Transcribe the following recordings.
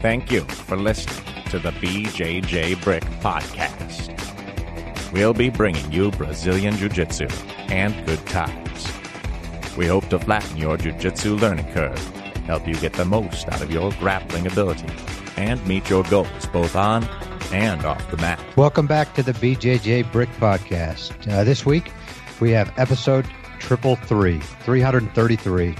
Thank you for listening to the BJJ Brick Podcast. We'll be bringing you Brazilian Jiu Jitsu and good times. We hope to flatten your Jiu Jitsu learning curve, help you get the most out of your grappling ability, and meet your goals both on and off the mat. Welcome back to the BJJ Brick Podcast. Uh, this week we have episode triple three, 333.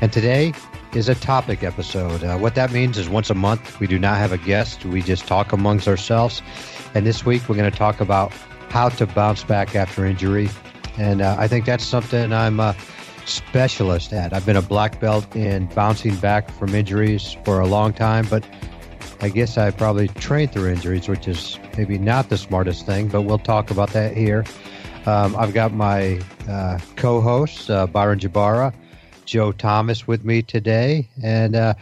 And today is a topic episode. Uh, what that means is once a month we do not have a guest, we just talk amongst ourselves. And this week we're going to talk about how to bounce back after injury. And uh, I think that's something I'm a specialist at. I've been a black belt in bouncing back from injuries for a long time, but I guess I probably trained through injuries, which is maybe not the smartest thing, but we'll talk about that here. Um, I've got my uh, co host, uh, Byron Jabara, Joe Thomas with me today. And, uh,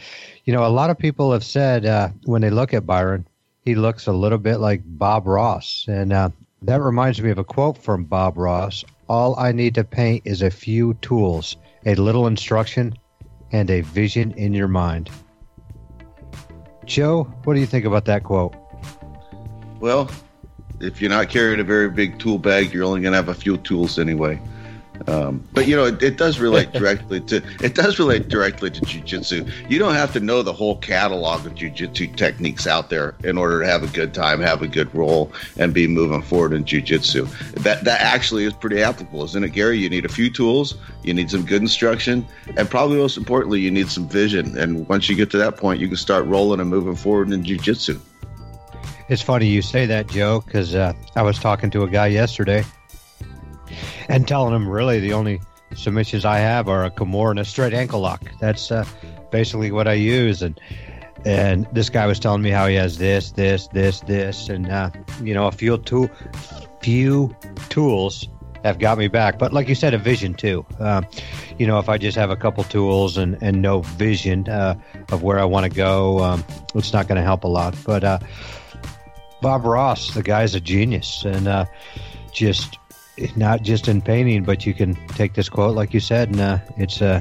you know, a lot of people have said uh, when they look at Byron, he looks a little bit like Bob Ross. And uh, that reminds me of a quote from Bob Ross All I need to paint is a few tools, a little instruction, and a vision in your mind. Joe, what do you think about that quote? Well, if you're not carrying a very big tool bag, you're only going to have a few tools anyway. Um, but you know, it, it, does relate directly to it does relate directly to jujitsu. You don't have to know the whole catalog of jujitsu techniques out there in order to have a good time, have a good roll, and be moving forward in jujitsu. That that actually is pretty applicable, isn't it, Gary? You need a few tools, you need some good instruction, and probably most importantly, you need some vision. And once you get to that point, you can start rolling and moving forward in jujitsu. It's funny you say that, Joe, because uh, I was talking to a guy yesterday and telling him really the only submissions I have are a Kimura and a straight ankle lock. That's uh, basically what I use. And and this guy was telling me how he has this, this, this, this, and uh, you know a few tool, few tools have got me back. But like you said, a vision too. Uh, you know, if I just have a couple tools and and no vision uh, of where I want to go, um, it's not going to help a lot. But uh, Bob Ross, the guy's a genius, and uh, just not just in painting, but you can take this quote, like you said, and uh, it's uh,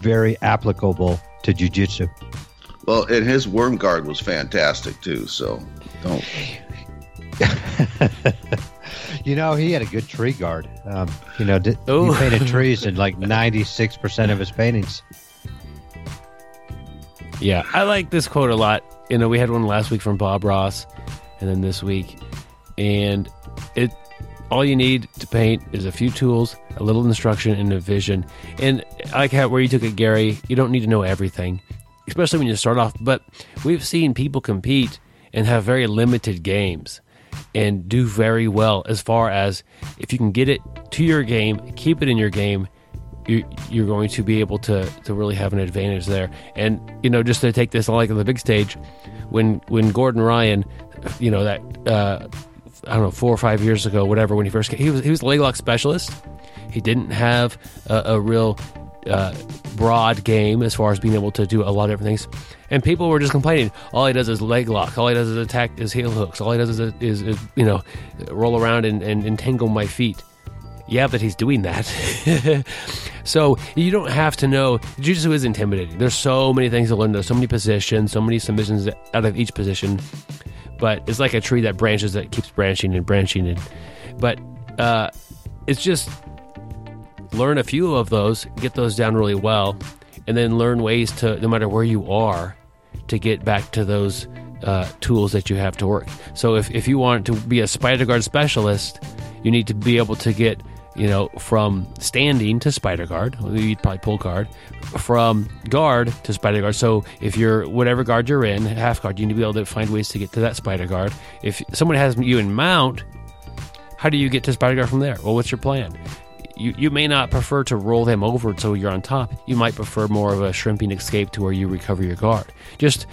very applicable to jujitsu. Well, and his worm guard was fantastic too. So don't. you know, he had a good tree guard. Um, you know, did, he painted trees in like ninety six percent of his paintings. Yeah, I like this quote a lot. You know, we had one last week from Bob Ross and then this week. And it all you need to paint is a few tools, a little instruction, and a vision. And I like how where you took it, Gary. You don't need to know everything, especially when you start off. But we've seen people compete and have very limited games and do very well as far as if you can get it to your game, keep it in your game, you're going to be able to to really have an advantage there. And you know, just to take this like on the big stage, when when Gordon Ryan you know that uh, I don't know four or five years ago, whatever. When he first came, he was he was a leg lock specialist. He didn't have a, a real uh, broad game as far as being able to do a lot of different things. And people were just complaining. All he does is leg lock. All he does is attack his heel hooks. All he does is, is, is you know roll around and, and entangle my feet. Yeah, but he's doing that. so you don't have to know. Jiu-Jitsu is intimidating. There's so many things to learn. There's so many positions, so many submissions out of each position but it's like a tree that branches that keeps branching and branching. And but uh, it's just learn a few of those get those down really well and then learn ways to no matter where you are to get back to those uh, tools that you have to work. So if, if you want to be a spider guard specialist you need to be able to get you know, from standing to spider guard, you'd probably pull guard, from guard to spider guard. So if you're whatever guard you're in, half guard, you need to be able to find ways to get to that spider guard. If someone has you in mount, how do you get to spider guard from there? Well, what's your plan? You, you may not prefer to roll them over so you're on top. You might prefer more of a shrimping escape to where you recover your guard. Just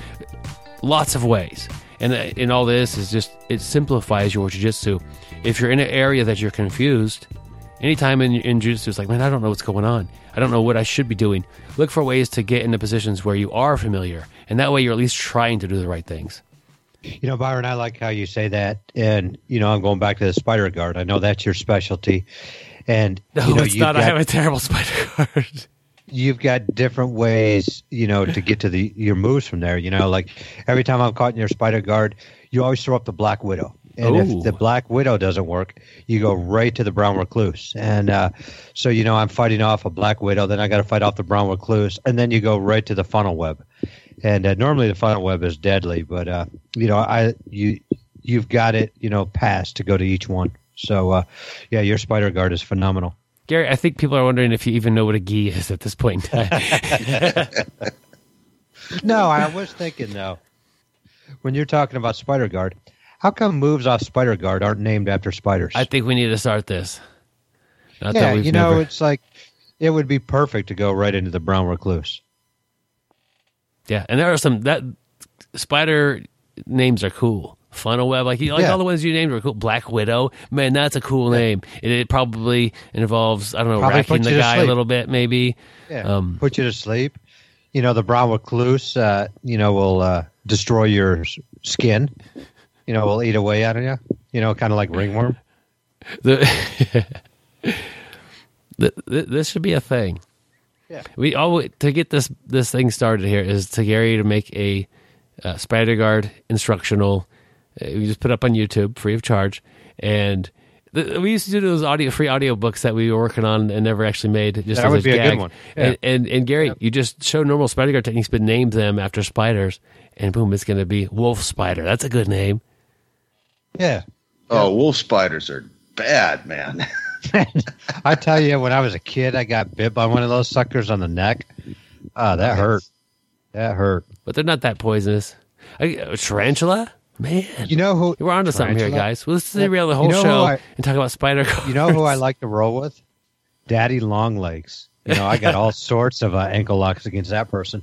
lots of ways. And in all this is just it simplifies your jiu-jitsu. If you're in an area that you're confused, Anytime in, in jiu-jitsu, it's like, man, I don't know what's going on. I don't know what I should be doing. Look for ways to get into positions where you are familiar, and that way you're at least trying to do the right things. You know, Byron, I like how you say that, and you know, I'm going back to the spider guard. I know that's your specialty, and no, you know, it's not. Got, I have a terrible spider guard. you've got different ways, you know, to get to the your moves from there. You know, like every time I'm caught in your spider guard, you always throw up the Black Widow. And Ooh. if the Black Widow doesn't work, you go right to the Brown Recluse. And uh, so, you know, I'm fighting off a Black Widow, then I got to fight off the Brown Recluse, and then you go right to the funnel web. And uh, normally the funnel web is deadly, but uh, you know, I you you've got it, you know, passed to go to each one. So, uh, yeah, your spider guard is phenomenal. Gary, I think people are wondering if you even know what a gi is at this point in time. No, I was thinking though, when you're talking about spider guard, how come moves off spider guard aren't named after spiders? I think we need to start this. Not yeah, you know, never- it's like it would be perfect to go right into the brown recluse. yeah, and there are some that spider names are cool. Funnel web, like like Yeah. all the ones you named were cool. Black Widow, man, that's a cool name. It, it probably involves I don't know Probably racking the guy a little bit, maybe. Yeah, Um, put you to sleep. You know, the brown recluse, uh, you know, will uh, destroy your skin. You know, will eat away at you. You know, kind of like ringworm. The, Th- th- this should be a thing. Yeah. We all to get this this thing started here is to Gary to make a uh, spider guard instructional. Uh, we just put up on YouTube free of charge, and th- we used to do those audio free audio books that we were working on and never actually made. Just That as would be a good one. And, Yeah. and and Gary, you just show normal spider guard techniques, but name them after spiders, and boom, it's going to be wolf spider. That's a good name. Yeah. Oh, wolf spiders are bad, man. I tell you, when I was a kid, I got bit by one of those suckers on the neck. Ah, that hurt. That hurt. But they're not that poisonous. I, uh, tarantula, man. You know who? We're onto something here, guys. Well, let's Yeah. derail the You whole know show I- and talk about spider. You know who I like to roll with? Daddy Longlegs. You know, I got all sorts of uh, ankle locks against that person.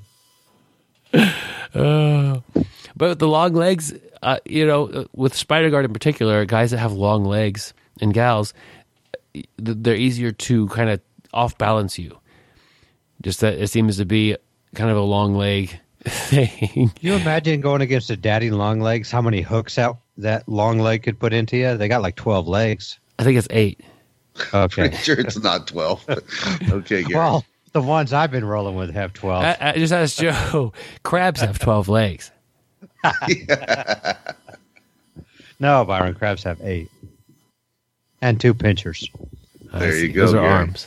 Uh, but the long legs, uh, you know, uh, with spider guard in particular, guys that have long legs and gals, they're easier to kind of off balance you. Just that it seems to be kind of a long leg thing. You imagine going against a daddy long legs? How many hooks out that long leg could put into you? They got like twelve legs. I think it's eight. Okay. Pretty sure it's not 12. okay, Gary. well, the ones I've been rolling with have twelve. I, I just asked Joe. Crabs have twelve legs. no, Byron crabs have eight, and two pinchers. There you go, Those are Gary. arms.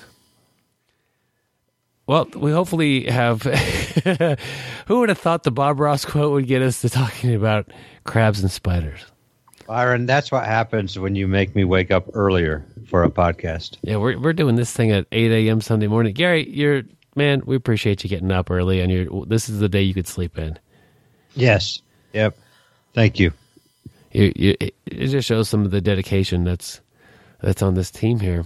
Well, we hopefully have. who would have thought the Bob Ross quote would get us to talking about crabs and spiders? Byron, that's what happens when you make me wake up earlier for a podcast. Yeah, we're we're doing this thing at eight a.m. Sunday morning. Gary, you're man. We appreciate you getting up early, and you're. This is the day you could sleep in. Yes. Yep. Thank you. You, you, it just shows some of the dedication that's that's on this team here.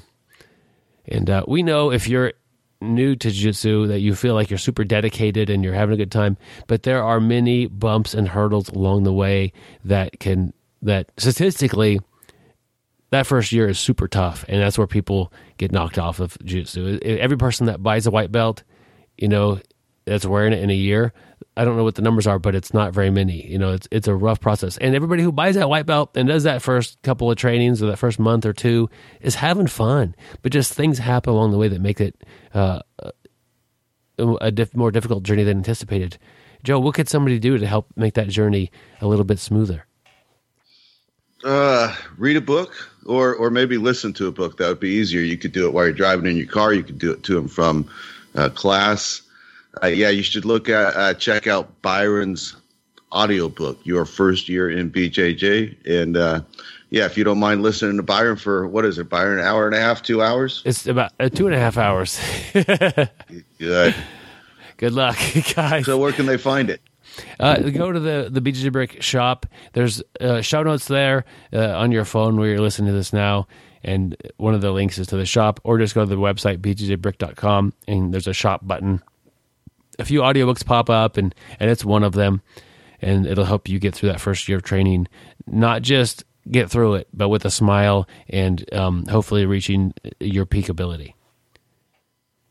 And uh, we know if you're new to jiu-jitsu that you feel like you're super dedicated and you're having a good time, but there are many bumps and hurdles along the way that can that statistically that first year is super tough, and that's where people get knocked off of jiu-jitsu. Every person that buys a white belt, you know, that's wearing it in a year. I don't know what the numbers are, but it's not very many. You know, it's it's a rough process. And everybody who buys that white belt and does that first couple of trainings or that first month or two is having fun. But just things happen along the way that make it uh, a diff- more difficult journey than anticipated. Joe, what could somebody do to help make that journey a little bit smoother? Uh, read a book or or maybe listen to a book. That would be easier. You could do it while you're driving in your car. You could do it to and from uh, class. Uh, yeah, you should look at uh, check out Byron's audiobook, Your First Year in BJJ. And uh, yeah, if you don't mind listening to Byron for what is it, Byron, an hour and a half, two hours? It's about uh, two and a half hours. Good. Good luck, guys. So where can they find it? Uh, go to the the BJJ Brick shop. There's uh, show notes there uh, on your phone where you're listening to this now, and one of the links is to the shop, or just go to the website bjjbrick.com and there's a shop button. A few audiobooks pop up, and and it's one of them, and it'll help you get through that first year of training. Not just get through it, but with a smile and um, hopefully reaching your peak ability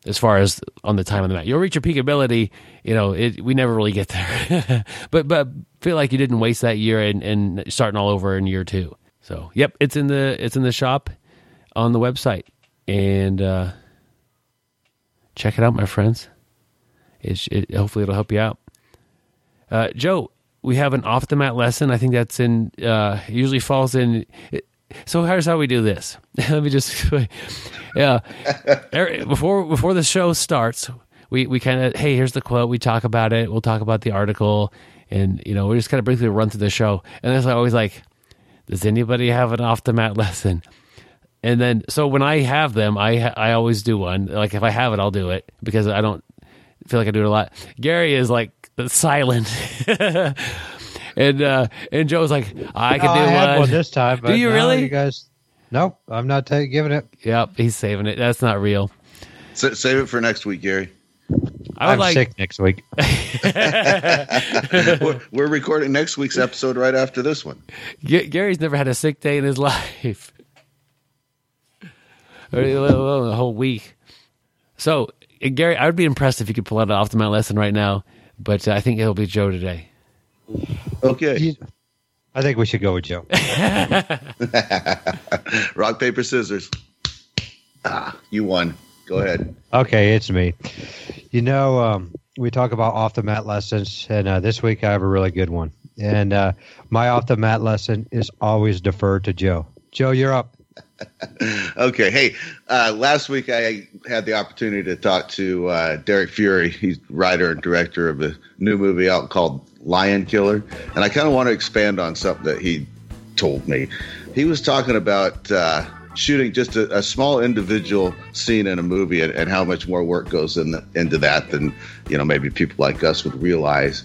as far as on the time of the mat. You'll reach your peak ability. You know, it, we never really get there, but but feel like you didn't waste that year and, and starting all over in year two. So, yep, it's in the it's in the shop on the website, and uh, check it out, my friends. It, it hopefully it'll help you out. Uh, Joe, we have an off the mat lesson. I think that's in uh, usually falls in. So here's how we do this. Let me just, yeah. Er, before before the show starts, we we kind of hey here's the quote. We talk about it. We'll talk about the article, and you know we just kind of briefly run through the show. And then I always like, does anybody have an off the mat lesson? And then so when I have them, I I always do one. Like if I have it, I'll do it because I don't feel like I do it a lot. Gary is like silent. and uh, and Joe's like, I can No, do I had one. one this time. But you no, really? You guys? Nope, I'm not ta- giving it. Yep, he's saving it. That's not real. Sa- save it for next week, Gary. I would I'm like. sick next week. we're, we're recording next week's episode right after this one. G- Gary's never had a sick day in his life. Or, a whole week. So, Gary, I would be impressed if you could pull out an off the mat lesson right now, but uh, I think it'll be Joe today. Okay. I think we should go with Joe. Rock, paper, scissors. Ah, you won. Go ahead. Okay, it's me. You know, um, we talk about off the mat lessons, and uh, this week I have a really good one. And uh, my off the mat lesson is always deferred to Joe. Joe, you're up. Okay. Hey, uh, last week I had the opportunity to talk to uh, Derek Fury. He's writer and director of a new movie out called Lion Killer. And I kind of want to expand on something that he told me. He was talking about uh, shooting just a, a small individual scene in a movie and, and how much more work goes in the, into that than, you know, maybe people like us would realize.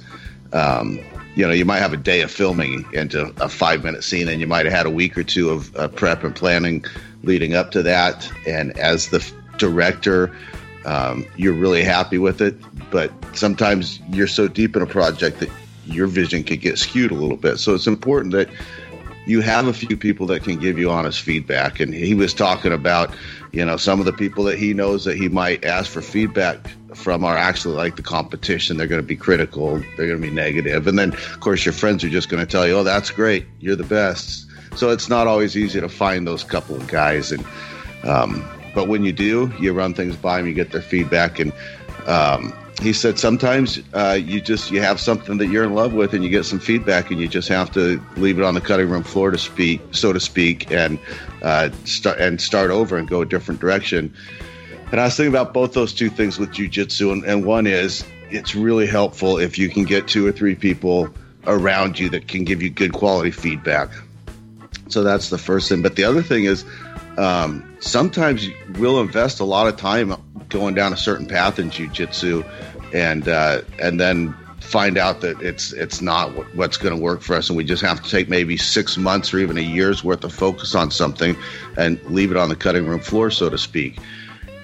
Um, you know, you might have a day of filming into a five minute scene, and you might have had a week or two of uh, prep and planning leading up to that. And as the director, um, you're really happy with it, but sometimes you're so deep in a project that your vision can get skewed a little bit. So it's important that you have a few people that can give you honest feedback. And he was talking about, you know, some of the people that he knows that he might ask for feedback from are actually like the competition. They're going to be critical, they're going to be negative. And then, of course, your friends are just going to tell you, oh, that's great, you're the best. So it's not always easy to find those couple of guys. And, um, but when you do, you run things by them, you get their feedback. And, um, he said sometimes uh, you just you have something that you're in love with and you get some feedback and you just have to leave it on the cutting room floor to speak so to speak and uh, start and start over and go a different direction and i was thinking about both those two things with jujitsu and, and one is it's really helpful if you can get two or three people around you that can give you good quality feedback. So that's the first thing. But the other thing is um, sometimes we'll invest a lot of time going down a certain path in jujitsu, and uh, and then find out that it's it's not what's going to work for us, and we just have to take maybe six months or even a year's worth of focus on something and leave it on the cutting room floor, so to speak.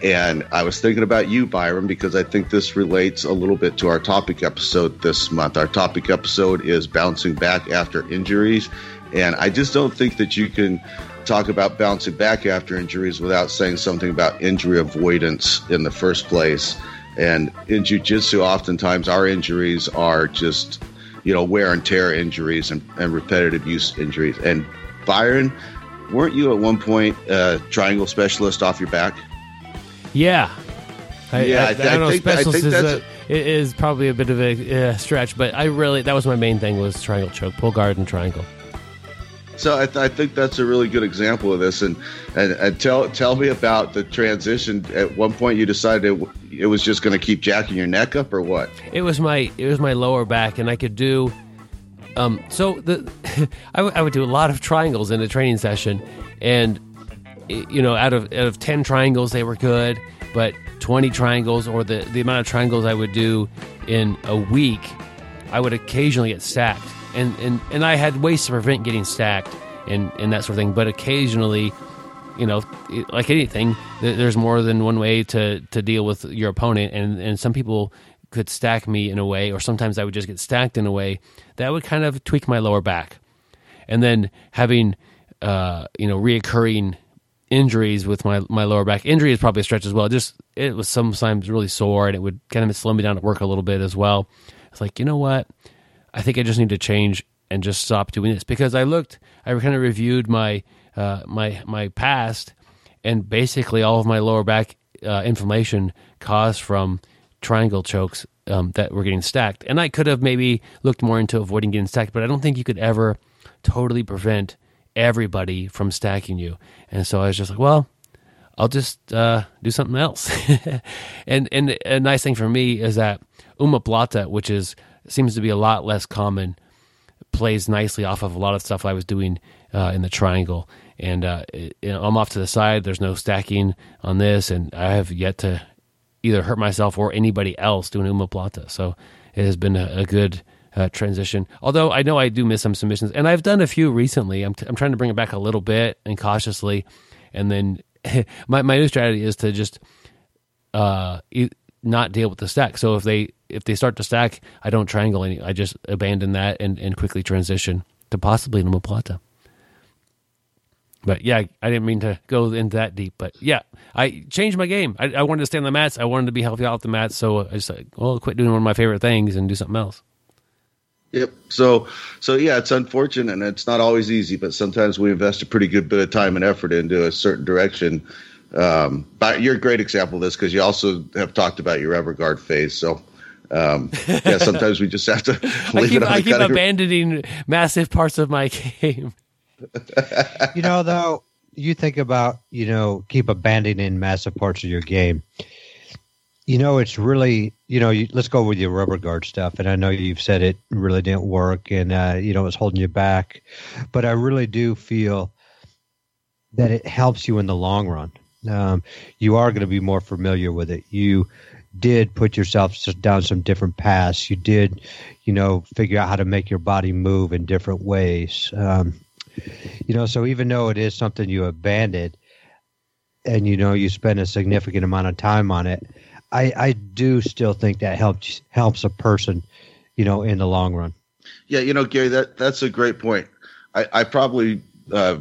And I was thinking about you, Byron, because I think this relates a little bit to our topic episode this month. Our topic episode is bouncing back after injuries. And I just don't think that you can talk about bouncing back after injuries without saying something about injury avoidance in the first place. And in jiu-jitsu, oftentimes our injuries are just, you know, wear and tear injuries and, and repetitive use injuries. And Byron, weren't you at one point a triangle specialist off your back? Yeah. I, Yeah, I, I I, don't know. think- think is, a, it is probably a bit of a uh, stretch, but I really that was my main thing was triangle choke, pull guard, and triangle. So I, th- I think that's a really good example of this. And, and, and tell tell me about the transition. At one point, you decided it, w- it was just going to keep jacking your neck up, or what? It was my it was my lower back, and I could do. Um, so the I, w- I would do a lot of triangles in a training session, and you know, out of out of ten triangles, they were good, but twenty triangles or the the amount of triangles I would do in a week, I would occasionally get stacked, and and and I had ways to prevent getting stacked and and that sort of thing, but occasionally. You know, like anything, there's more than one way to, to deal with your opponent, and, and some people could stack me in a way, or sometimes I would just get stacked in a way that would kind of tweak my lower back. And then having, uh, you know, reoccurring injuries with my, my lower back injury is probably a stretch as well. Just it was sometimes really sore, and it would kind of slow me down at work a little bit as well. It's like you know what, I think I just need to change and just stop doing this because I looked, I kind of reviewed my uh, my my past, and basically all of my lower back uh, inflammation caused from triangle chokes um, that were getting stacked. And I could have maybe looked more into avoiding getting stacked, but I don't think you could ever totally prevent everybody from stacking you. And so I was just like, well, I'll just uh, do something else. and and a nice thing for me is that omoplata, which is seems to be a lot less common, plays nicely off of a lot of stuff I was doing uh, in the triangle. And uh, it, you know, I'm off to the side. There's no stacking on this, and I have yet to either hurt myself or anybody else doing omoplata. So it has been a, a good uh, transition. Although I know I do miss some submissions, and I've done a few recently. I'm, t- I'm trying to bring it back a little bit and cautiously, and then my my new strategy is to just uh not deal with the stack. So if they if they start to stack, I don't triangle any. I just abandon that and, and quickly transition to possibly an omoplata. But yeah, I didn't mean to go into that deep. But yeah, I changed my game. I, I wanted to stay on the mats. I wanted to be healthy off the mats. So I just like, well, quit doing one of my favorite things and do something else. Yep. So, so yeah, it's unfortunate and it's not always easy, but sometimes we invest a pretty good bit of time and effort into a certain direction. Um, but you're a great example of this because you also have talked about your rubber guard phase. So, um, yeah, sometimes we just have to I leave keep, it on I the keep cutting- abandoning massive parts of my game. you know, though, you think about, you know, keep abandoning massive parts of your game. You know, it's really, you know, you, let's go with your rubber guard stuff. And I know you've said it really didn't work and, uh, you know, it's holding you back. But I really do feel that it helps you in the long run. Um, you are going to be more familiar with it. You did put yourself down some different paths. You did, you know, figure out how to make your body move in different ways. Um, you know, so even though it is something you abandoned, and you know you spend a significant amount of time on it, I, I do still think that helps helps a person, you know, in the long run. Yeah, you know, Gary, that that's a great point. I, I probably uh,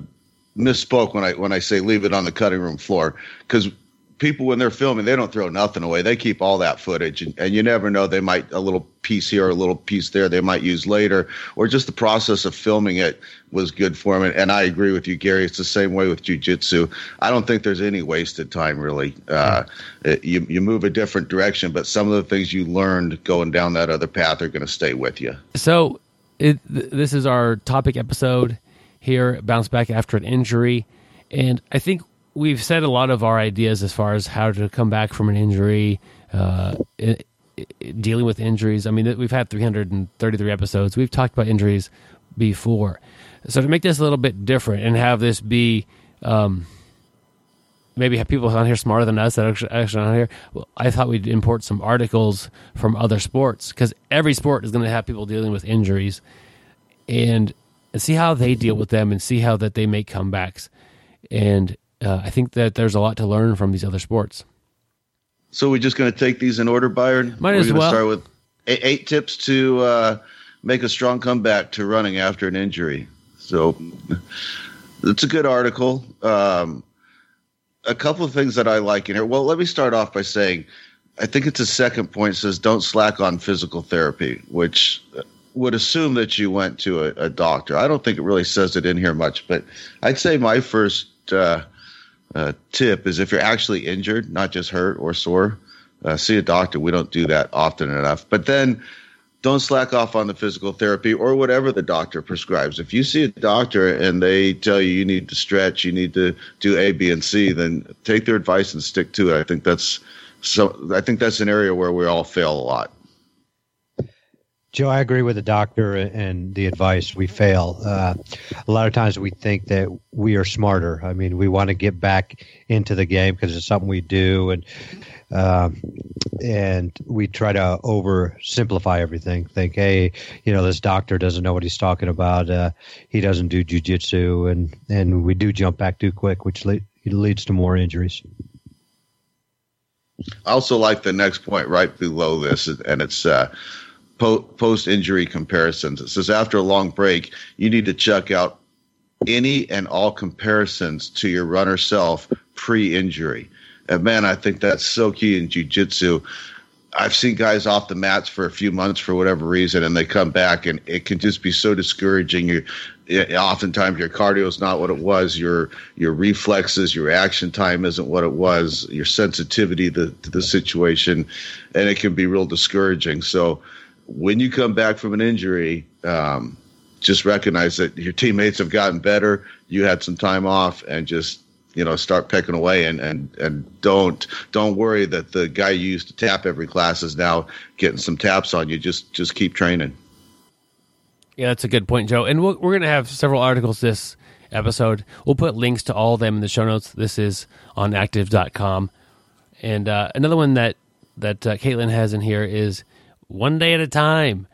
misspoke when I when I say leave it on the cutting room floor because people when they're filming they don't throw nothing away. They keep all that footage, and, and you never know they might a little piece here, a little piece there they might use later, or just the process of filming it was good for them. And, and I agree with you, Gary. It's the same way with jujitsu. I don't think there's any wasted time really. Uh, it- you you move a different direction, but some of the things you learned going down that other path are going to stay with you. So, it, th- this is our topic episode here. Bounce back after an injury, and I think we've said a lot of our ideas as far as how to come back from an injury, uh, i- i- dealing with injuries. I mean, we've had 333 episodes. We've talked about injuries before, so to make this a little bit different and have this be. Um, maybe have people on here smarter than us that are actually, on here. Well, I thought we'd import some articles from other sports because every sport is going to have people dealing with injuries, and see how they deal with them and see how that they make comebacks. And uh, I think that there's a lot to learn from these other sports. So we're just going to take these in order, Byron. Might we're as well. start with eight, eight tips to uh, make a strong comeback to running after an injury. So it's a good article. Um, a couple of things that I like in here. Well, let me start off by saying I think it's a second point says don't slack on physical therapy, which would assume that you went to a, a doctor. I don't think it really says it in here much, but I'd say my first uh, uh, tip is if you're actually injured, not just hurt or sore, uh, see a doctor. We don't do that often enough. But then don't slack off on the physical therapy or whatever the doctor prescribes. If you see a doctor and they tell you you need to stretch, you need to do A, B, and C, then take their advice and stick to it. I think that's so. I think that's an area where we all fail a lot. Joe, I agree with the doctor and the advice. We fail. Uh, a lot of times we think that we are smarter. I mean, we want to get back into the game because it's something we do, and um, and we try to oversimplify everything. Think, hey, you know, this doctor doesn't know what he's talking about. Uh, he doesn't do jujitsu, and and we do jump back too quick, which le- leads to more injuries. I also like the next point right below this, and it's uh, po- post injury comparisons. It says after a long break, you need to check out any and all comparisons to your runner self pre injury. And man, I think that's so key in jujitsu. I've seen guys off the mats for a few months for whatever reason, and they come back, and it can just be so discouraging. You, oftentimes your cardio is not what it was. Your your reflexes, your action time isn't what it was. Your sensitivity to, to the situation, and it can be real discouraging. So, when you come back from an injury, um, just recognize that your teammates have gotten better. You had some time off, and just you know start pecking away and and and don't don't worry that the guy you used to tap every class is now getting some taps on you. Just just keep training. Yeah that's a good point joe. And we we are going to have several articles this episode. We'll put links to all of them in the show notes. This is on active.com and uh, another one that that uh, caitlin has in here is one day at a time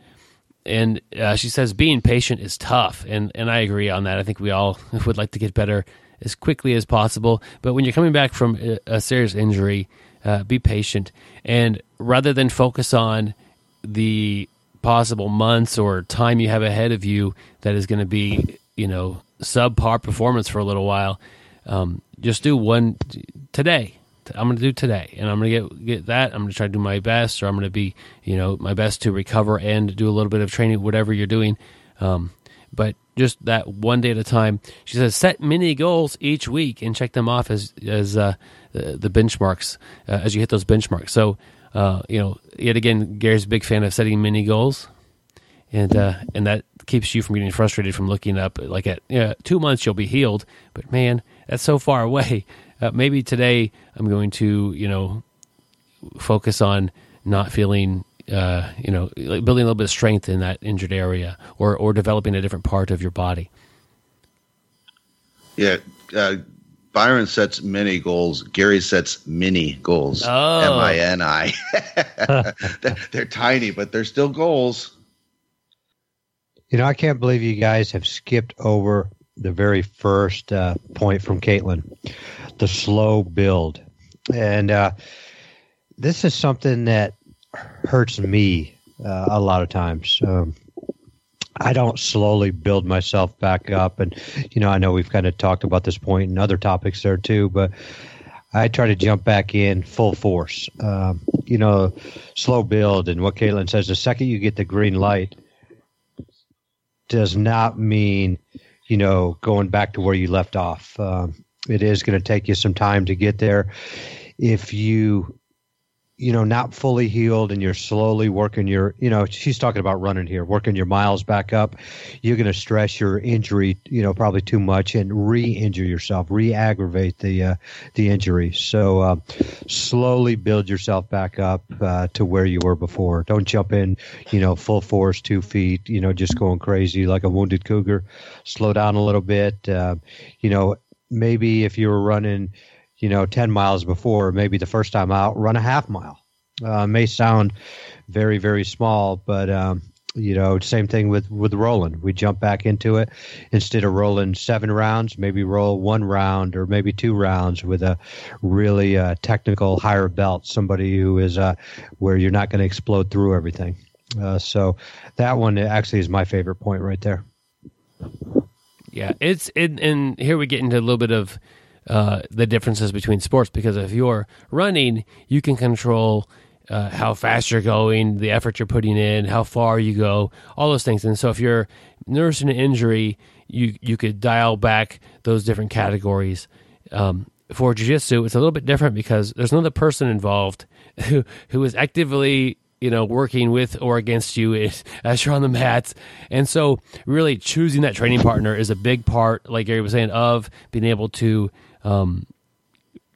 and uh, she says being patient is tough and and i agree on that i think we all would like to get better as quickly as possible. But when you're coming back from a serious injury, uh, be patient. And rather than focus on the possible months or time you have ahead of you that is going to be, you know, subpar performance for a little while, um, just do one today. I'm going to do today, and I'm going to get get that. I'm going to try to do my best, or I'm going to be, you know, my best to recover and do a little bit of training, whatever you're doing. Um, but just that one day at a time. She says set mini goals each week and check them off as as uh, the, benchmarks uh, as you hit those benchmarks. So uh, you know, yet again, Gary's a big fan of setting mini goals, and uh, and that keeps you from getting frustrated from looking up like at you know, two months you'll be healed, but man, that's so far away. Uh, maybe today I'm going to you know focus on not feeling uh, you know, like building a little bit of strength in that injured area, or or developing a different part of your body. Yeah, uh, Byron sets many goals. Gary sets mini goals. Oh. M I N I. They're tiny, but they're still goals. You know, I can't believe you guys have skipped over the very first uh, point from Caitlin, the slow build, and uh, this is something that hurts me uh, a lot of times. Um, I don't slowly build myself back up, and you know, I know we've kind of talked about this point and other topics there too, but I try to jump back in full force. Um, you know, slow build, and what Caitlin says: the second you get the green light, does not mean you know going back to where you left off. Um, it is going to take you some time to get there. If you you know, not fully healed and you're slowly working your, you know, she's talking about running here, working your miles back up, you're going to stress your injury, you know, probably too much and re-injure yourself, re-aggravate the uh, the injury. So uh, slowly build yourself back up uh, to where you were before. Don't jump in, you know, full force, two feet, you know, just going crazy like a wounded cougar. Slow down a little bit. Uh, you know, maybe if you were running you know, 10 miles before, maybe the first time out, run a half mile. Uh, may sound very, very small, but, um, you know, same thing with, with rolling. We jump back into it. Instead of rolling seven rounds, maybe roll one round or maybe two rounds with a really uh, technical higher belt, somebody who is uh, where you're not going to explode through everything. Uh, so that one actually is my favorite point right there. Yeah, it's it, and here we get into a little bit of uh, the differences between sports because if you're running, you can control uh, how fast you're going, the effort you're putting in, how far you go, all those things. And so if you're nursing an injury, you you could dial back those different categories. Um, for jiu-jitsu, it's a little bit different because there's another person involved who who is actively you know working with or against you as you're on the mats and so really choosing that training partner is a big part like gary was saying of being able to um,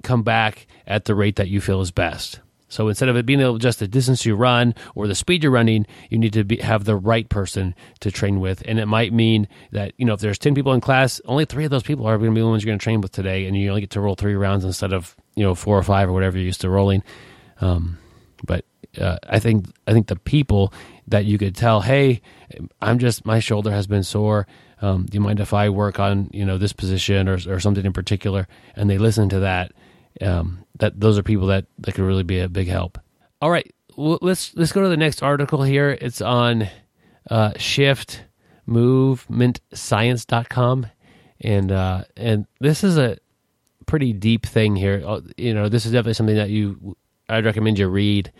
come back at the rate that you feel is best. So instead of it being able just the distance you run or the speed you're running, you need to be, have the right person to train with. And it might mean that, you know, if there's 10 people in class, only three of those people are going to be the ones you're going to train with today. And you only get to roll three rounds instead of, you know, four or five or whatever you're used to rolling. Um, but uh, I think, I think the people that you could tell, hey, I'm just, my shoulder has been sore um, do you mind if I work on you know this position or or something in particular? And they listen to that. Um, that those are people that that could really be a big help. All right, well, let's let's go to the next article here. It's on uh, Shift Movement Science.com. and uh, and this is a pretty deep thing here. Uh, you know, this is definitely something that you I'd recommend you read.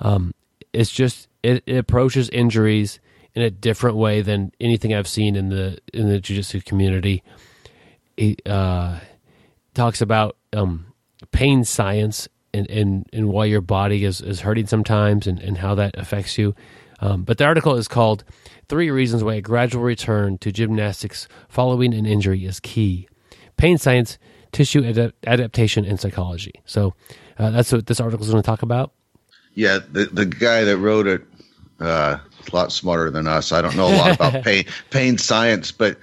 Um, it's just it, it approaches injuries in a different way than anything I've seen in the in the jiu-jitsu community. It uh, talks about um, pain science and, and, and why your body is, is hurting sometimes and, and how that affects you. Um, but the article is called Three Reasons Why a Gradual Return to Gymnastics Following an Injury is Key Pain Science, Tissue ad- Adaptation, and Psychology. So uh, that's what this article is going to talk about. Yeah, the, the guy that wrote it, uh, a lot smarter than us. I don't know a lot about pain, pain science, but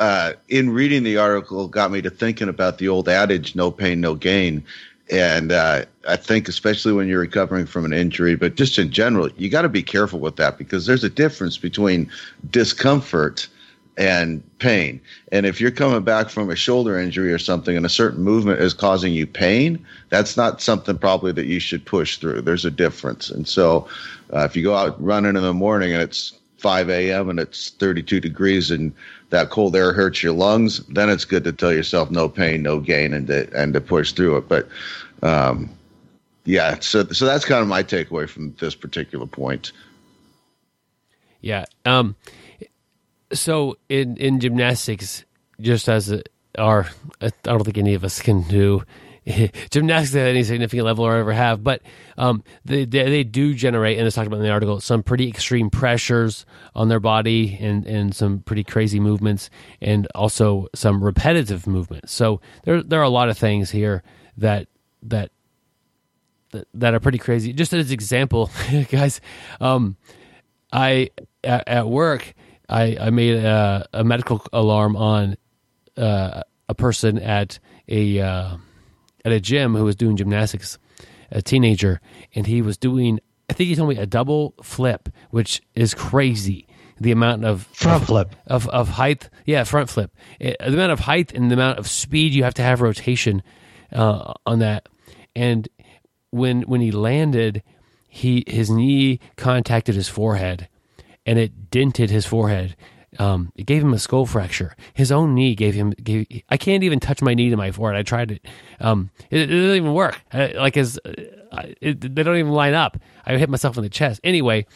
uh, in reading the article, got me to thinking about the old adage "no pain, no gain." And uh, I think, especially when you're recovering from an injury, but just in general, you got to be careful with that because there's a difference between discomfort and pain. And if you're coming back from a shoulder injury or something and a certain movement is causing you pain, that's not something probably that you should push through. There's a difference. And so uh, if you go out running in the morning and it's 5 a.m. and it's 32 degrees and that cold air hurts your lungs, then it's good to tell yourself no pain, no gain, and to, and to push through it. But um, yeah, so so that's kind of my takeaway from this particular point. Yeah. Um, so in in gymnastics, just as our, I don't think any of us can do gymnastics at any significant level or ever have, but um, they, they, they do generate, and it's talked about in the article, some pretty extreme pressures on their body and and some pretty crazy movements, and also some repetitive movements. So there there are a lot of things here that that that, that are pretty crazy. Just as example, guys, um, I at, at work I, I made a, a medical alarm on uh, a person at a uh, at a gym who was doing gymnastics, a teenager, and he was doing. I think he told me a double flip, which is crazy. The amount of front of, flip of of height, yeah, front flip. It, the amount of height and the amount of speed you have to have rotation uh, on that. And when when he landed, he his knee contacted his forehead and it dented his forehead. Um, it gave him a skull fracture. His own knee gave him. Gave, I can't even touch my knee to my forehead. I tried it. Um, it, it doesn't even work. I, like his, uh, they don't even line up. I hit myself in the chest. Anyway,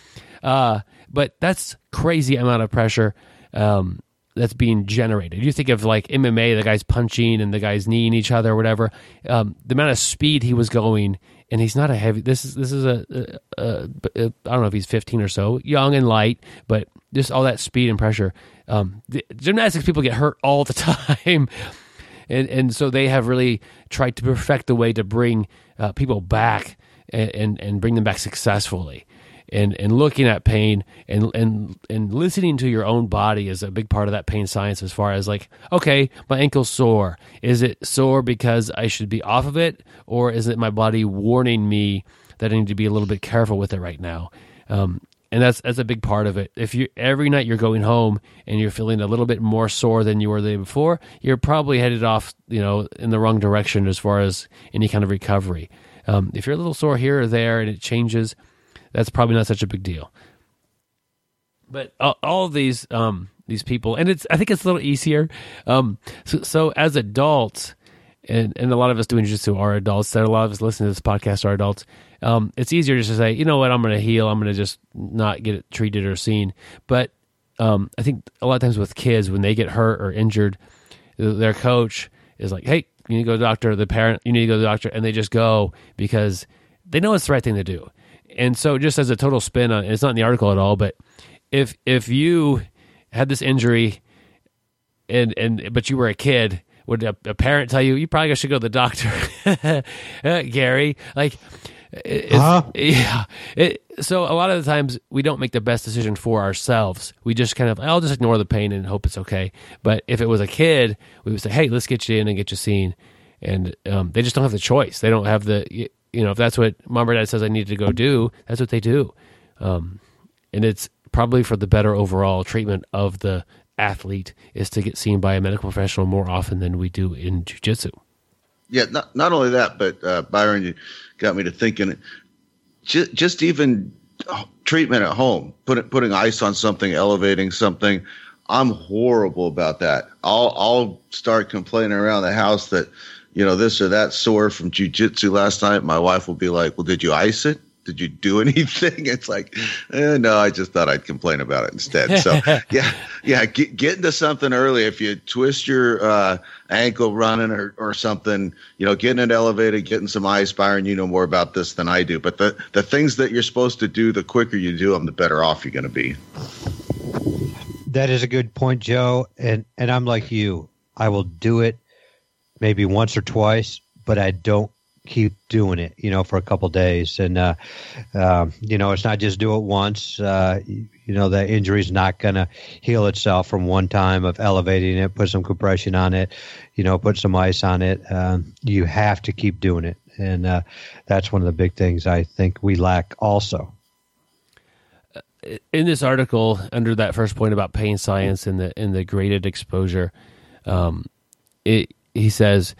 uh, but that's crazy amount of pressure um, that's being generated. You think of like MMA, the guy's punching and the guy's kneeing each other or whatever. Um, the amount of speed he was going and he's not a heavy. This is this is a, a, a, a I don't know if he's 15 or so, young and light, but just all that speed and pressure. Um, gymnastics people get hurt all the time, and and so they have really tried to perfect the way to bring uh, people back and, and and bring them back successfully and and looking at pain and and and listening to your own body is a big part of that pain science as far as like okay my ankle's sore. Is it sore because i should be off of it? Or is it my body warning me that i need to be a little bit careful with it right now? Um, and that's that's a big part of it. If you every night you're going home and you're feeling a little bit more sore than you were the day before you're probably headed off you know in the wrong direction as far as any kind of recovery. Um, if you're a little sore here or there and it changes that's probably not such a big deal. But all, these um, these people, and it's I think it's a little easier. Um, so, so as adults, and, and a lot of us doing jiu-jitsu are adults. that a lot of us listening to this podcast are adults. Um, it's easier just to say, you know what, I'm going to heal. I'm going to just not get it treated or seen. But um, I think a lot of times with kids, when they get hurt or injured, their coach is like, hey, you need to go to the doctor. The parent, you need to go to the doctor. And they just go because they know it's the right thing to do and so just as a total spin on it's not in the article at all, but if if you had this injury and and but you were a kid, would a, a parent tell you you probably should go to the doctor, uh, Gary? Like, huh? yeah. It, so a lot of the times we don't make the best decision for ourselves. We just kind of I'll just ignore the pain and hope it's okay. But if it was a kid, we would say, hey, let's get you in and get you seen. And um, they just don't have the choice. They don't have the you know, if that's what mom or dad says I need to go do, that's what they do. Um, and it's probably for the better overall treatment of the athlete is to get seen by a medical professional more often than we do in jujitsu. Yeah, not not only that, but uh, Byron, you got me to thinking. Just, just even treatment at home, putting putting ice on something, elevating something. I'm horrible about that. I'll I'll start complaining around the house that you know, this or that sore from jujitsu last night, my wife will be like, "Well, did you ice it? did you do anything? It's like, eh, no, I just thought I'd complain about it instead. So yeah, yeah, get, get into something early. If you twist your uh, ankle running or, or something, you know, getting it elevated, getting some ice-Byron, you know more about this than I do. But the, the things that you're supposed to do, the quicker you do them, the better off you're going to be. That is a good point, Joe. And and I'm like you. I will do it maybe once or twice, but I don't keep doing it, you know, for a couple days. And, uh, uh, you know, it's not just do it once. Uh, you know, the injury is not going to heal itself from one time of elevating it, put some compression on it, you know, put some ice on it. Um, you have to keep doing it. And uh, that's one of the big things I think we lack also. In this article, under that first point about pain science and the and the graded exposure, um, it, he says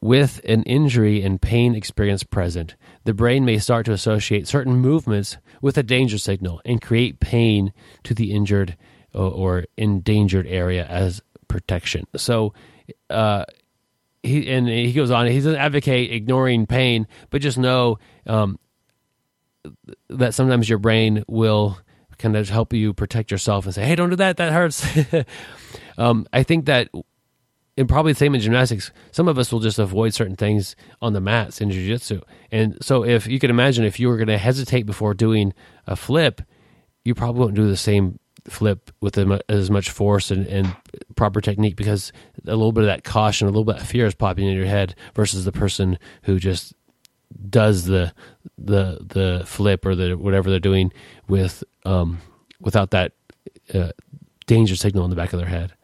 with an injury and pain experience present, the brain may start to associate certain movements with a danger signal and create pain to the injured or endangered area as protection. So, uh, he and he goes on. He doesn't advocate ignoring pain, but just know um, that sometimes your brain will kind of help you protect yourself and say, "Hey, don't do that. That hurts." um, I think that and probably the same in gymnastics. Some of us will just avoid certain things on the mats in jiu-jitsu. And so if you can imagine if you were going to hesitate before doing a flip, you probably won't do the same flip with as much force and, and, proper technique because a little bit of that caution, a little bit of fear is popping in your head versus the person who just does the the the flip or the whatever they're doing with um, without that uh, danger signal in the back of their head.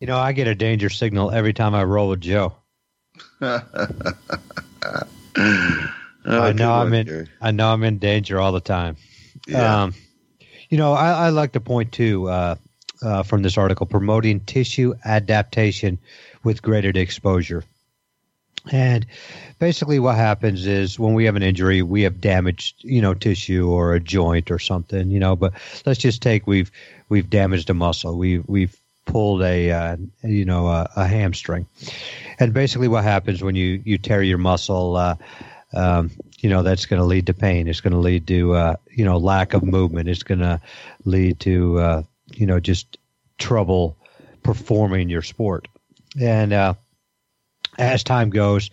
You know, I get a danger signal every time I roll with Joe. oh, I know I'm in. Gary. I know I'm in danger all the time. Yeah. Um, you know, I, I, like the point too uh, uh, from this article promoting tissue adaptation with graded exposure. And basically, what happens is when we have an injury, we have damaged, you know, tissue or a joint or something, you know. But let's just take we've we've damaged a muscle. We've we've pulled a uh, you know a, a, hamstring, and basically what happens when you you tear your muscle, uh, um, you know that's going to lead to pain. It's going to lead to uh, you know lack of movement. It's going to lead to uh, you know just trouble performing your sport, and uh, as time goes.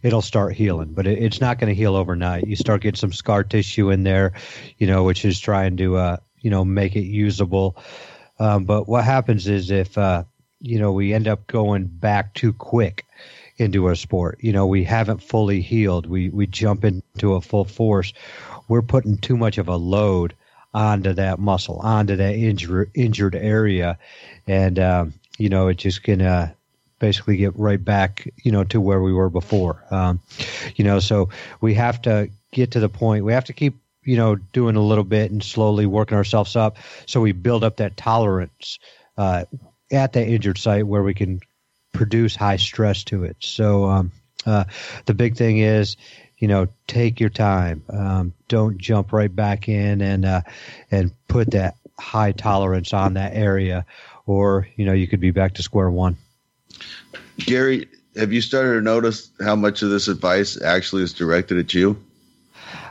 It'll start healing, but it, it's not going to heal overnight. You start getting some scar tissue in there, you know, which is trying to, uh, you know, make it usable. Um, but what happens is if uh, you know we end up going back too quick into a sport, you know we haven't fully healed. We we jump into a full force. We're putting too much of a load onto that muscle, onto that injured injured area, and um, you know it's just gonna basically get right back you know to where we were before. Um, you know, so we have to get to the point. We have to keep you know, doing a little bit and slowly working ourselves up. So we build up that tolerance uh, at that injured site where we can produce high stress to it. So um, uh, the big thing is, you know, take your time. Um, don't jump right back in and uh, and put that high tolerance on that area, or you know, you could be back to square one. Gary, have you started to notice how much of this advice actually is directed at you?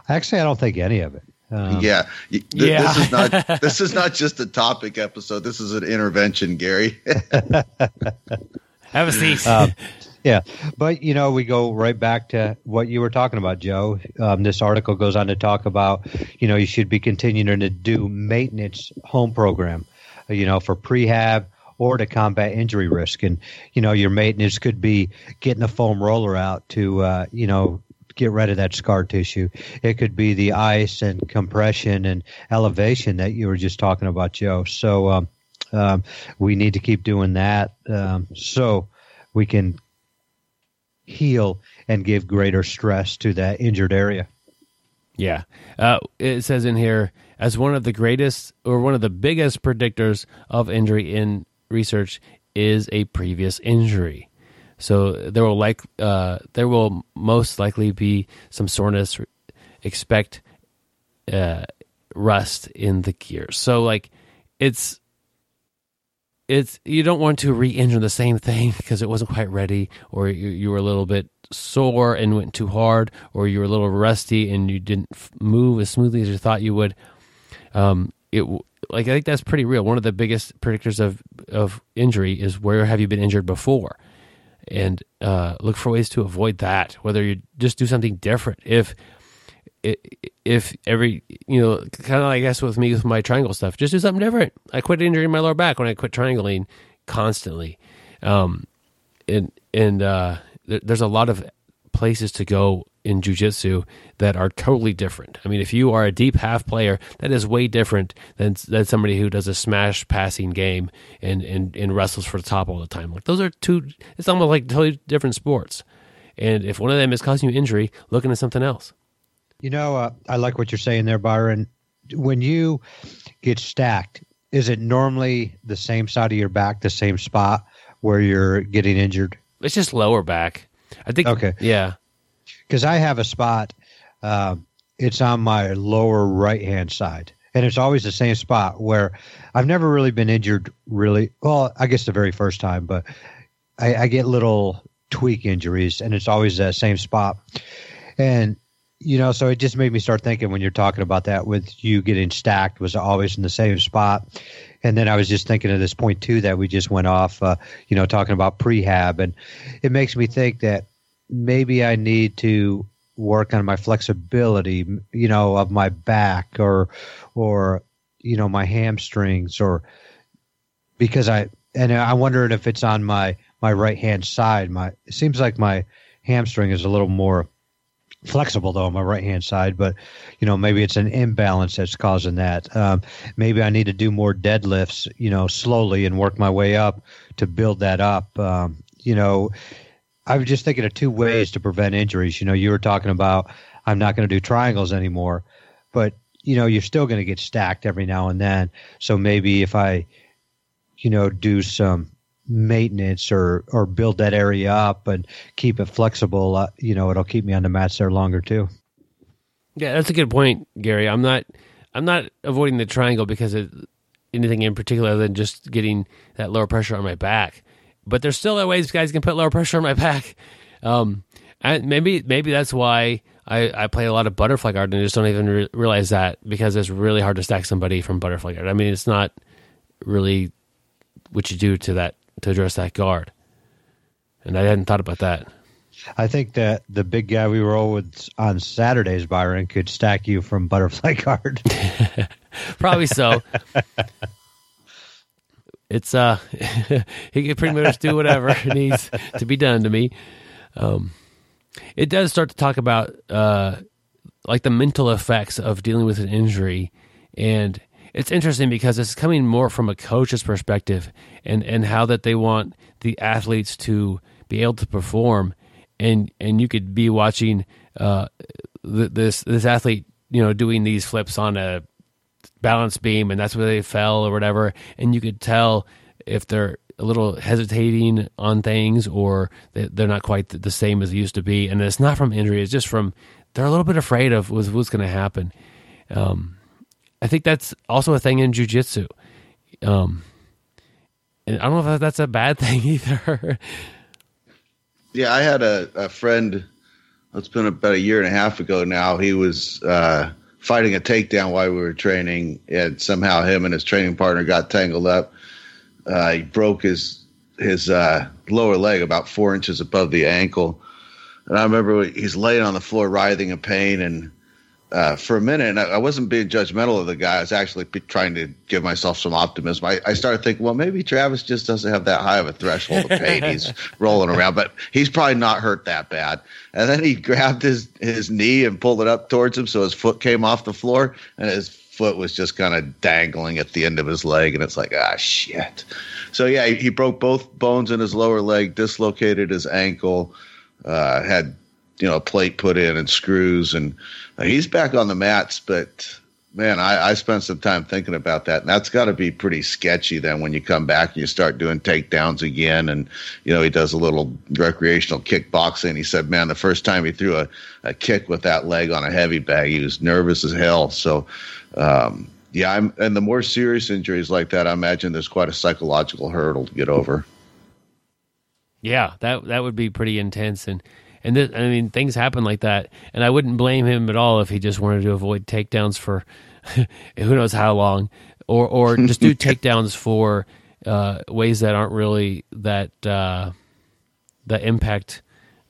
Actually, I don't think any of it. Um, yeah. Th- yeah. This is not this is not just a topic episode. This is an intervention, Gary. Have a seat. Um, yeah, but you know, we go right back to what you were talking about, Joe. Um, this article goes on to talk about, you know, you should be continuing to do maintenance home program, you know, for prehab or to combat injury risk. And you know, your maintenance could be getting a foam roller out to, uh, you know, get rid of that scar tissue. It could be the ice and compression and elevation that you were just talking about, Joe. So um, um, we need to keep doing that um, so we can heal and give greater stress to that injured area. Yeah. Uh, it says in here, as one of the greatest or one of the biggest predictors of injury in research is a previous injury. So there will like uh, there will most likely be some soreness. Expect uh, rust in the gears. So like it's it's you don't want to re-injure the same thing because it wasn't quite ready or you, you were a little bit sore and went too hard, or you were a little rusty and you didn't move as smoothly as you thought you would. Um, it like I think that's pretty real. One of the biggest predictors of of injury is where have you been injured before, and uh, look for ways to avoid that. Whether you just do something different. If if every you know kind of I guess with me with my triangle stuff, just do something different. I quit injuring my lower back when I quit triangling constantly, um, and and uh, there's a lot of places to go in jujitsu that are totally different. I mean, if you are a deep half player, that is way different than than somebody who does a smash passing game and and, and wrestles for the top all the time. Like those are two. It's almost like totally different sports. And if one of them is causing you injury, look into something else. You know, uh, I like what you're saying there, Byron. When you get stacked, is it normally the same side of your back, the same spot where you're getting injured? It's just lower back. I think. Okay. Yeah. Because I have a spot. Uh, it's on my lower right hand side, and it's always the same spot where I've never really been injured. Really, well, I guess the very first time, but I, I get little tweak injuries, and it's always that same spot. And you know, so it just made me start thinking when you're talking about that with you getting stacked was always in the same spot. And then I was just thinking of this point too that we just went off, uh, you know, talking about prehab, and it makes me think that maybe I need to work on my flexibility, you know, of my back or, or, you know, my hamstrings or because I, and I'm wondering if it's on my, my right hand side. My, it seems like my hamstring is a little more flexible though on my right hand side, but you know maybe it's an imbalance that's causing that. Um, maybe I need to do more deadlifts, you know, slowly and work my way up to build that up. Um, you know, I was just thinking of two ways to prevent injuries. You know, you were talking about I'm not going to do triangles anymore, but you know you're still going to get stacked every now and then. So maybe if I, you know, do some maintenance or or build that area up and keep it flexible, uh, you know, it'll keep me on the mats there longer too. Yeah, that's a good point, Gary. I'm not I'm not avoiding the triangle because of anything in particular than just getting that lower pressure on my back. But there's still a ways guys can put lower pressure on my back. Um, and maybe maybe that's why I, I play a lot of butterfly guard and I just don't even re- realize that because it's really hard to stack somebody from butterfly guard. I mean, it's not really what you do to that to address that guard. And I hadn't thought about that. I think that the big guy we roll with on Saturdays, Byron, could stack you from butterfly guard. Probably so. it's uh, he can pretty much do whatever needs to be done to me. Um, it does start to talk about uh, like the mental effects of dealing with an injury, and it's interesting because it's coming more from a coach's perspective and and how that they want the athletes to be able to perform and and you could be watching uh, this this athlete you know doing these flips on a balance beam and that's where they fell or whatever and you could tell if they're a little hesitating on things or they're not quite the same as they used to be and it's not from injury it's just from they're a little bit afraid of what's going to happen um, I think that's also a thing in jujitsu. Um, and I don't know if that's a bad thing either. yeah, I had a, a friend. It's been about a year and a half ago now. He was uh, fighting a takedown while we were training, and somehow him and his training partner got tangled up. Uh, he broke his his uh, lower leg about four inches above the ankle, and I remember he's laying on the floor writhing in pain, and uh, for a minute, and I, I, wasn't being judgmental of the guy. I was actually trying to give myself some optimism. I, I, started thinking, well, maybe Travis just doesn't have that high of a threshold of pain. he's rolling around, but he's probably not hurt that bad. And then he grabbed his his knee and pulled it up towards him, so his foot came off the floor, and his foot was just kind of dangling at the end of his leg. And it's like, ah, shit. So yeah, he, he broke both bones in his lower leg, dislocated his ankle, uh, had you know a plate put in and screws and he's back on the mats, but man, I, I spent some time thinking about that, and that's got to be pretty sketchy. Then when you come back and you start doing takedowns again, and you know he does a little recreational kickboxing. He said, man, the first time he threw a, a kick with that leg on a heavy bag, he was nervous as hell. So. Um, yeah, I'm, and the more serious injuries like that, I imagine there's quite a psychological hurdle to get over. Yeah, that that would be pretty intense, and And th- I mean, things happen like that, and I wouldn't blame him at all if he just wanted to avoid takedowns for who knows how long, or or just do takedowns for uh, ways that aren't really that uh, that impact.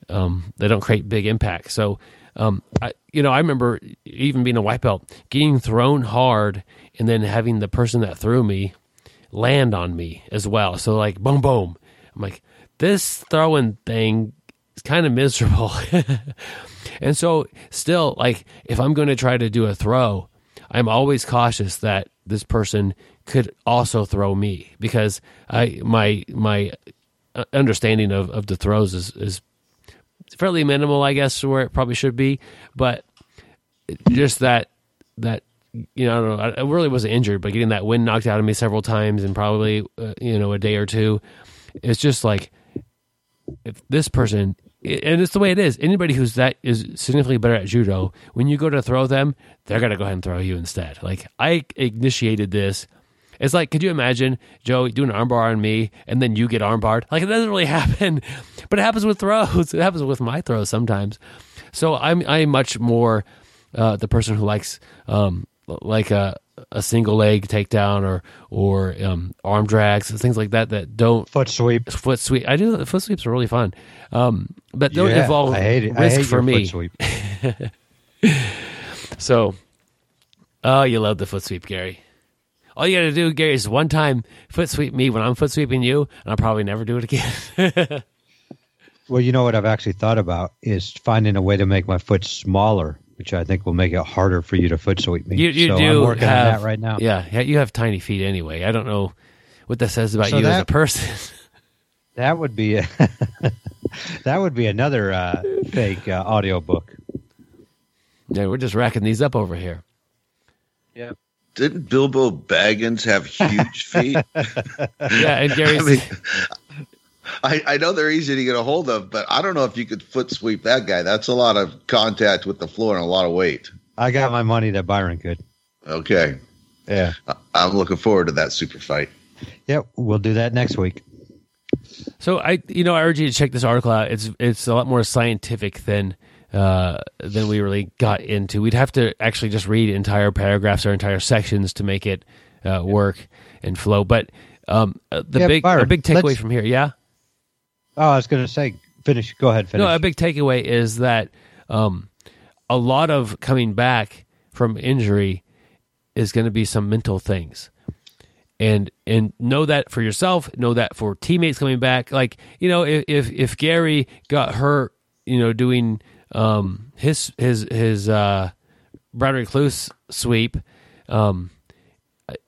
Um, they don't create big impact. So, um, I, you know, I remember even being a white belt, getting thrown hard, and then having the person that threw me land on me as well. So, like, boom, boom. I'm like, this throwing thing kind of miserable. and so, still, like, if I'm going to try to do a throw, I'm always cautious that this person could also throw me because I my my understanding of, of the throws is, is fairly minimal, I guess, where it probably should be. But just that that you know, I know. I really wasn't injured, but getting that wind knocked out of me several times and probably uh, you know a day or two, it's just like if this person and it's the way it is. Anybody who's that is significantly better at judo, when you go to throw them, they're gonna go ahead and throw you instead. Like I initiated this. It's like, could you imagine Joe doing an armbar on me and then you get armbarred? Like it doesn't really happen, but it happens with throws. It happens with my throws sometimes. So I'm I'm much more uh, the person who likes um, like a a single leg takedown or or um, arm drags things like that that don't foot sweep foot sweep. I do foot sweeps are really fun, um, but don't yeah, involve I hate it. risk I hate for me. Foot sweep. So, oh, you love the foot sweep, Gary. All you got to do, Gary, is one time foot sweep me when I'm foot sweeping you, and I'll probably never do it again. well, you know what I've actually thought about is finding a way to make my foot smaller, which I think will make it harder for you to foot sweep me. you you so do I'm working have on that right now. Yeah, yeah, you have tiny feet anyway. I don't know what that says about So you as a person. That would be a, that would be another uh, fake uh, audio book. yeah, we're just racking these up over here. Yeah. Didn't Bilbo Baggins have huge feet? Yeah, and Gary's I mean, I, I know they're easy to get a hold of, but I don't know if you could foot sweep that guy. That's a lot of contact with the floor and a lot of weight. I got my money that Byron could. Okay. Yeah. I- I'm looking forward to that super fight. Yeah, we'll do that next week. So I, you know, I urge you to check this article out. It's it's a lot more scientific than uh, than we really got into. We'd have to actually just read entire paragraphs or entire sections to make it uh, work and flow. But um, uh, the Yeah, big a Byron, big takeaway from here, yeah. Oh, I was going to say, finish. Go ahead, finish. No, a big takeaway is that um, a lot of coming back from injury is going to be some mental things. And and know that for yourself, know that for teammates coming back. Like you know, if if, if Gary got hurt, you know, doing um, his his his uh, Brown recluse sweep, um,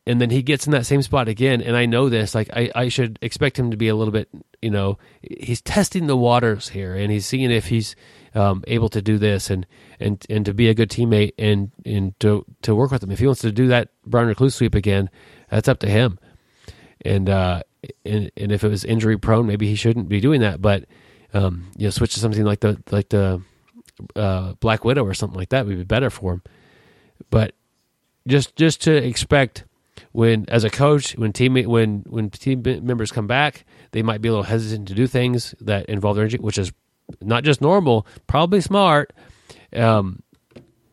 and then he gets in that same spot again and i know this like I, I should expect him to be a little bit you know he's testing the waters here and he's seeing if he's um, able to do this and and and to be a good teammate and and to to work with him. If he wants to do that brown recluse sweep again that's up to him. And uh and, and if it was injury prone maybe he shouldn't be doing that but um you know switch to something like the like the uh black widow or something like that would be better for him. But just just to expect when as a coach when teammate when when team members come back they might be a little hesitant to do things that involve their injury which is not just normal probably smart. Um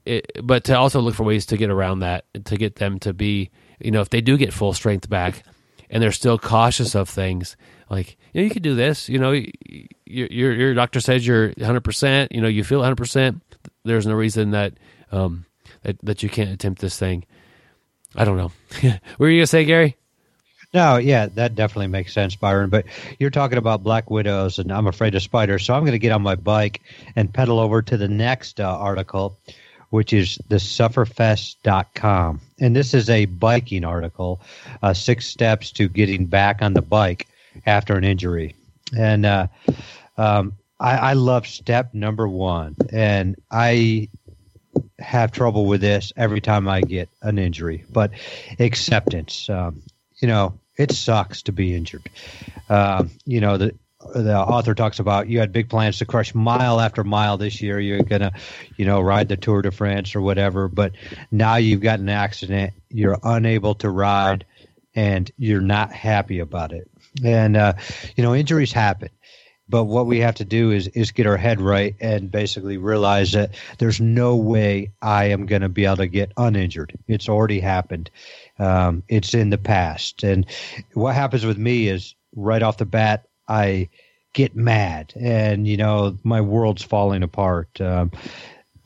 it, but to also look for ways to get around that to get them to be you know if they do get full strength back and they're still cautious of things like you know you could do this you know your your, your doctor says you're 100% you know you feel 100% there's no reason that um that, that you can't attempt this thing I don't know. what were you gonna say, Gary? No, yeah, that definitely makes sense, Byron. But you're talking about black widows, and I'm afraid of spiders. So I'm going to get on my bike and pedal over to the next uh, article, which is the sufferfest.com. And this is a biking article, uh, six steps to getting back on the bike after an injury. And uh, um, I, I love step number one. And I have trouble with this every time I get an injury, but acceptance. Um, you know, it sucks to be injured. Um, you know, the the author talks about you had big plans to crush mile after mile this year. You're gonna, you know, ride the Tour de France or whatever, but now you've got an accident. You're unable to ride, and you're not happy about it. And uh, you know, injuries happen. But what we have to do is is get our head right and basically realize that there's no way I am going to be able to get uninjured. It's already happened. Um, it's in the past. And what happens with me is right off the bat, I get mad and, you know, my world's falling apart. Um,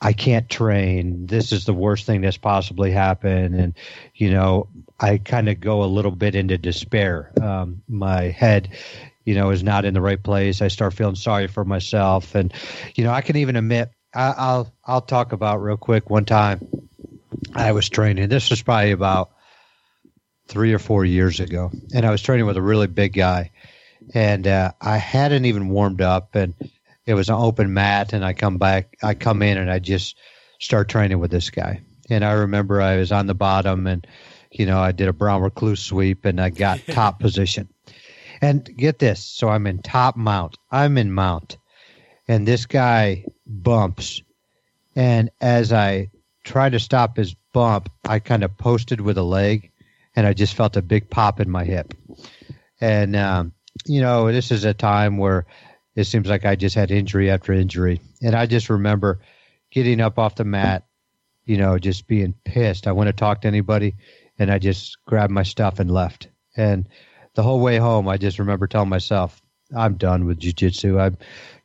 I can't train. This is the worst thing that's possibly happened. And, you know, I kind of go a little bit into despair. Um, my head, you know, is not in the right place. I start feeling sorry for myself. And, you know, I can even admit, I, I'll, I'll talk about real quick. One time I was training. This was probably about three or four years ago. And I was training with a really big guy. And, uh, I hadn't even warmed up and, it was an open mat and I come back I come in and I just start training with this guy. And I remember I was on the bottom and you know, I did a brown recluse sweep and I got top position. And get this, so I'm in top mount. I'm in mount. And this guy bumps. And as I try to stop his bump, I kind of posted with a leg and I just felt a big pop in my hip. And um, you know, this is a time where it seems like I just had injury after injury. And I just remember getting up off the mat, you know, just being pissed. I wouldn't talk to anybody and I just grabbed my stuff and left. And the whole way home, I just remember telling myself, I'm done with jujitsu. I'm,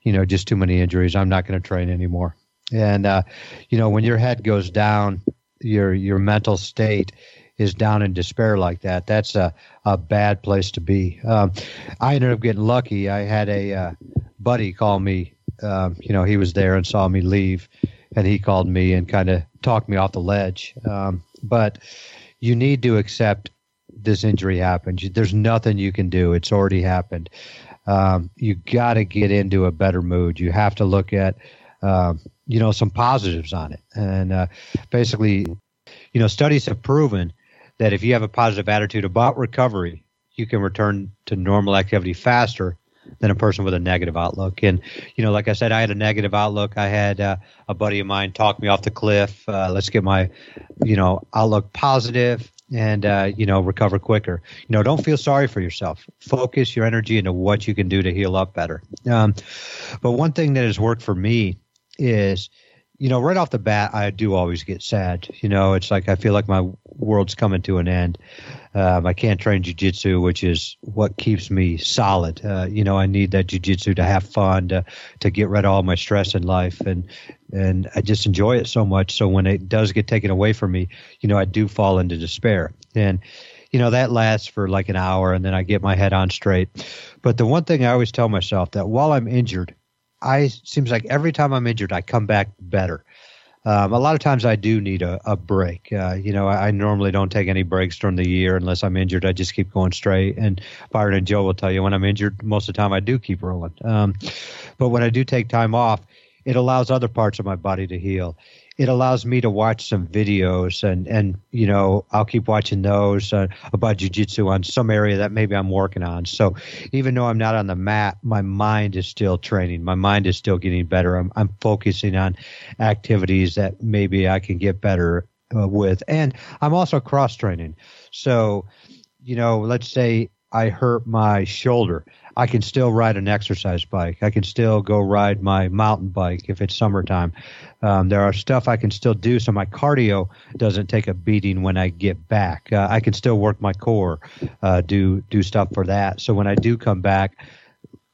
you know, just too many injuries. I'm not going to train anymore. And, uh, you know, when your head goes down, your, your mental state is down in despair like that. That's a, a bad place to be. Um, I ended up getting lucky. I had a uh, buddy call me. Um, you know, he was there and saw me leave, and he called me and kind of talked me off the ledge. Um, but you need to accept this injury happened. There's nothing you can do. It's already happened. Um, you got to get into a better mood. You have to look at, um, you know, some positives on it. And uh, basically, you know, studies have proven that if you have a positive attitude about recovery, you can return to normal activity faster than a person with a negative outlook. And you know, like I said, I had a negative outlook. I had uh, a buddy of mine talk me off the cliff. Uh, let's get my, you know, outlook positive and uh, you know recover quicker. You know, don't feel sorry for yourself. Focus your energy into what you can do to heal up better. Um, but one thing that has worked for me is you know, right off the bat, I do always get sad. You know, it's like I feel like my world's coming to an end. Um, I can't train jujitsu, which is what keeps me solid. Uh, you know, I need that jujitsu to have fun, to to get rid of all my stress in life, and and I just enjoy it so much. So when it does get taken away from me, you know, I do fall into despair, and you know that lasts for like an hour, and then I get my head on straight. But the one thing I always tell myself that while I'm injured I seems like every time I'm injured, I come back better. Um, a lot of times I do need a, a break. Uh, you know, I, I, normally don't take any breaks during the year unless I'm injured. I just keep going straight. And Byron and Joe will tell you when I'm injured, most of the time I do keep rolling. Um, but when I do take time off, it allows other parts of my body to heal it allows me to watch some videos and and you know I'll keep watching those uh, about jujitsu on some area that maybe I'm working on. So even though I'm not on the mat, my mind is still training. My mind is still getting better. I'm I'm focusing on activities that maybe I can get better uh, with, and I'm also cross training. So you know, let's say I hurt my shoulder. I can still ride an exercise bike. I can still go ride my mountain bike if it's summertime. Um, there are stuff I can still do, so my cardio doesn't take a beating when I get back. Uh, I can still work my core, uh, do do stuff for that. So when I do come back,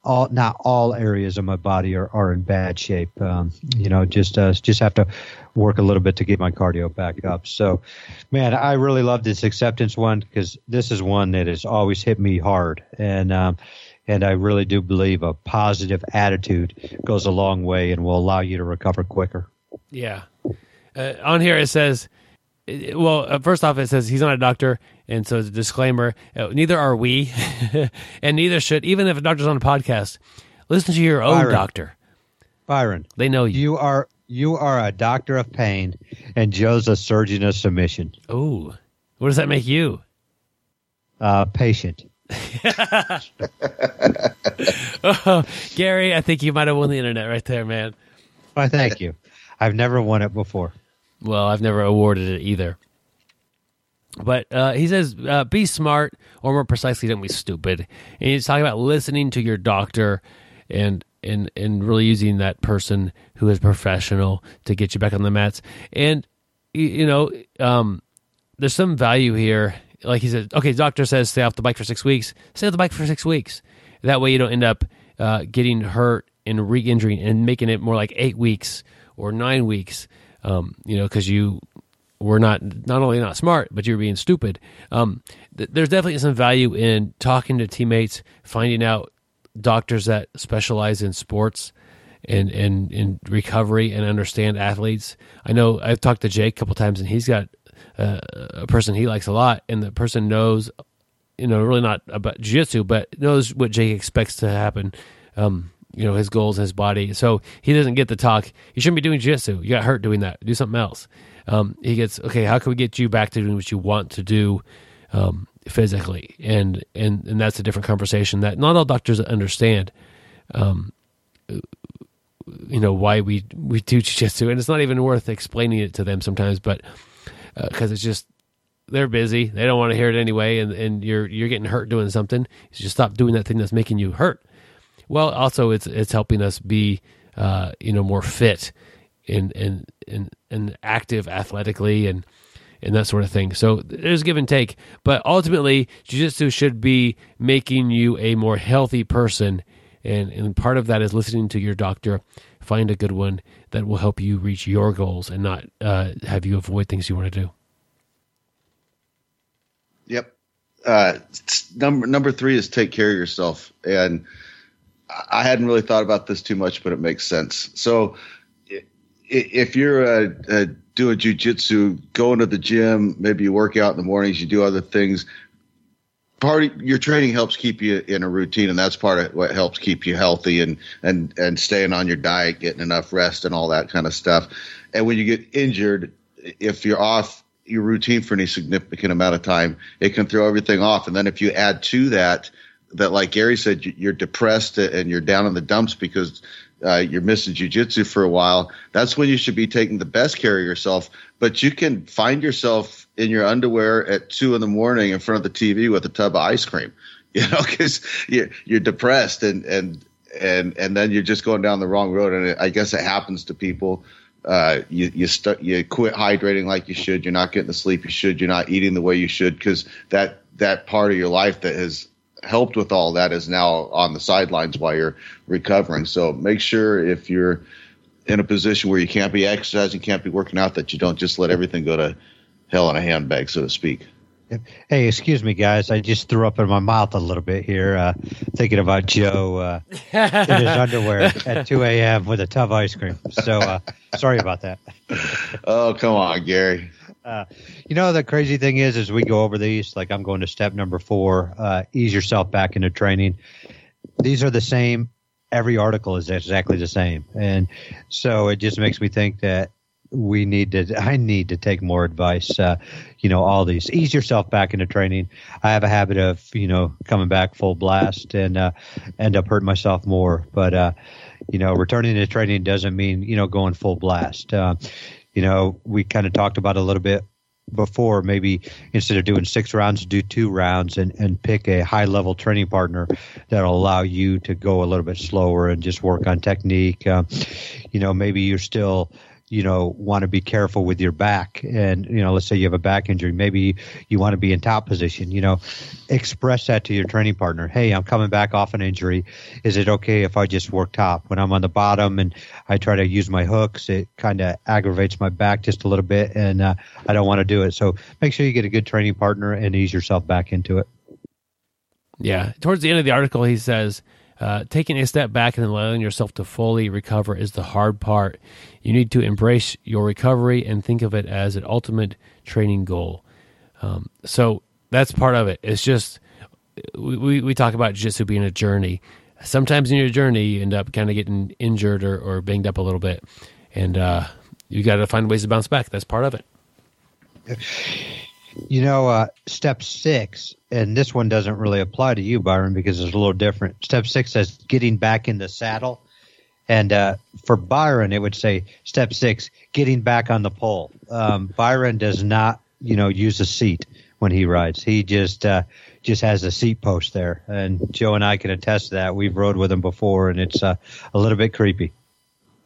all not all areas of my body are, are in bad shape. Um, you know, just uh, just have to work a little bit to get my cardio back up. So, man, I really love this acceptance one because this is one that has always hit me hard, and um, and I really do believe a positive attitude goes a long way and will allow you to recover quicker. Yeah. Uh, on here it says, well, uh, first off, it says he's not a doctor, and so it's a disclaimer. Uh, neither are we, and neither should, even if a doctor's on a podcast, listen to your own Byron. doctor. Byron, they know you. You are you are a doctor of pain, and Joe's a surgeon of submission. Oh, what does that make you? Uh, patient. Oh, Gary, I think you might have won the internet right there, man. Why, thank you. I've never won it before. Well, I've never awarded it either. But uh, he says, uh, be smart, or more precisely, don't be stupid. And he's talking about listening to your doctor. and and and really using that person who is professional to get you back on the mats. And you know, um, there's some value here. Like he said, okay, doctor says stay off the bike for six weeks. Stay off the bike for six weeks. That way you don't end up uh, getting hurt and re-injuring and making it more like eight weeks or nine weeks. Um, you know, because you were not not only not smart, but you're being stupid. Um, th- there's definitely some value in talking to teammates, finding out doctors that specialize in sports and and in recovery and understand athletes. I know I've talked to Jake a couple times, and he's got uh, a person he likes a lot, and the person knows, you know, really not about jiu-jitsu, but knows what Jake expects to happen. Um, you know his goals, his body. So he doesn't get the talk. You shouldn't be doing jiu-jitsu. You got hurt doing that. Do something else. Um, he gets okay. How can we get you back to doing what you want to do um, physically? And and and that's a different conversation that not all doctors understand. Um, you know why we we do jiu-jitsu, and it's not even worth explaining it to them sometimes, but because uh, it's just they're busy, they don't want to hear it anyway, and and you're you're getting hurt doing something. You just stop doing that thing that's making you hurt. Well, also it's it's helping us be uh, you know more fit and and and and active athletically and and that sort of thing. So there's give and take, but ultimately, jiu-jitsu should be making you a more healthy person, and and part of that is listening to your doctor. Find a good one that will help you reach your goals and not uh, have you avoid things you want to do. Yep. Uh, number number three is take care of yourself, and I hadn't really thought about this too much, but it makes sense. So if you're uh, uh, doing jujitsu, going to the gym, maybe you work out in the mornings, you do other things. Part of your training helps keep you in a routine, and that's part of what helps keep you healthy and and and staying on your diet, getting enough rest, and all that kind of stuff. And when you get injured, if you're off your routine for any significant amount of time, it can throw everything off. And then if you add to that that, like Gary said, you're depressed and you're down in the dumps because uh, you're missing jujitsu for a while, that's when you should be taking the best care of yourself. But you can find yourself in your underwear at two in the morning in front of the TV with a tub of ice cream, you know, because you're, you're depressed and and and and then you're just going down the wrong road. And I guess it happens to people. Uh, you you st- you quit hydrating like you should. You're not getting the sleep you should. You're not eating the way you should because that that part of your life that has helped with all that is now on the sidelines while you're recovering. So make sure if you're in a position where you can't be exercising, can't be working out, that you don't just let everything go to hell in a handbag, so to speak. Hey, excuse me, guys. I just threw up in my mouth a little bit here, uh, thinking about Joe uh, in his underwear at 2 a.m. with a tub of ice cream. So uh, sorry about that. oh, come on, Gary. Uh, you know, the crazy thing is, as we go over these, like I'm going to step number four, uh, ease yourself back into training. These are the same. Every article is exactly the same. And so it just makes me think that we need to, I need to take more advice. Uh, you know, all these, ease yourself back into training. I have a habit of, you know, coming back full blast and uh, end up hurting myself more. But, uh, you know, returning to training doesn't mean, you know, going full blast. Uh, you know, we kind of talked about a little bit before maybe instead of doing six rounds do two rounds and, and pick a high level training partner that'll allow you to go a little bit slower and just work on technique um, you know maybe you're still you know want to be careful with your back. And you know let's say you have a back injury maybe you want to be in top position you know express that to your training partner. Hey i'm coming back off an injury. Is it okay if i just work top? When i'm on the bottom and i try to use my hooks it kind of aggravates my back just a little bit and uh, i don't want to do it. So make sure you get a good training partner and ease yourself back into it. Yeah. Towards the end of the article he says uh, taking a step back and allowing yourself to fully recover is the hard part. You need to embrace your recovery and think of it as an ultimate training goal. Um, so that's part of it. It's just we, we talk about jiu-jitsu being a journey. Sometimes in your journey, you end up kind of getting injured or, or banged up a little bit, and uh, you got to find ways to bounce back. That's part of it. You know, uh, step six, and this one doesn't really apply to you, Byron, because it's a little different. Step six says getting back in the saddle. And uh, for Byron, it would say step six, getting back on the pole. Um, Byron does not, you know, use a seat when he rides. He just uh, just has a seat post there, and Joe and I can attest to that. We've rode with him before, and it's uh, a little bit creepy.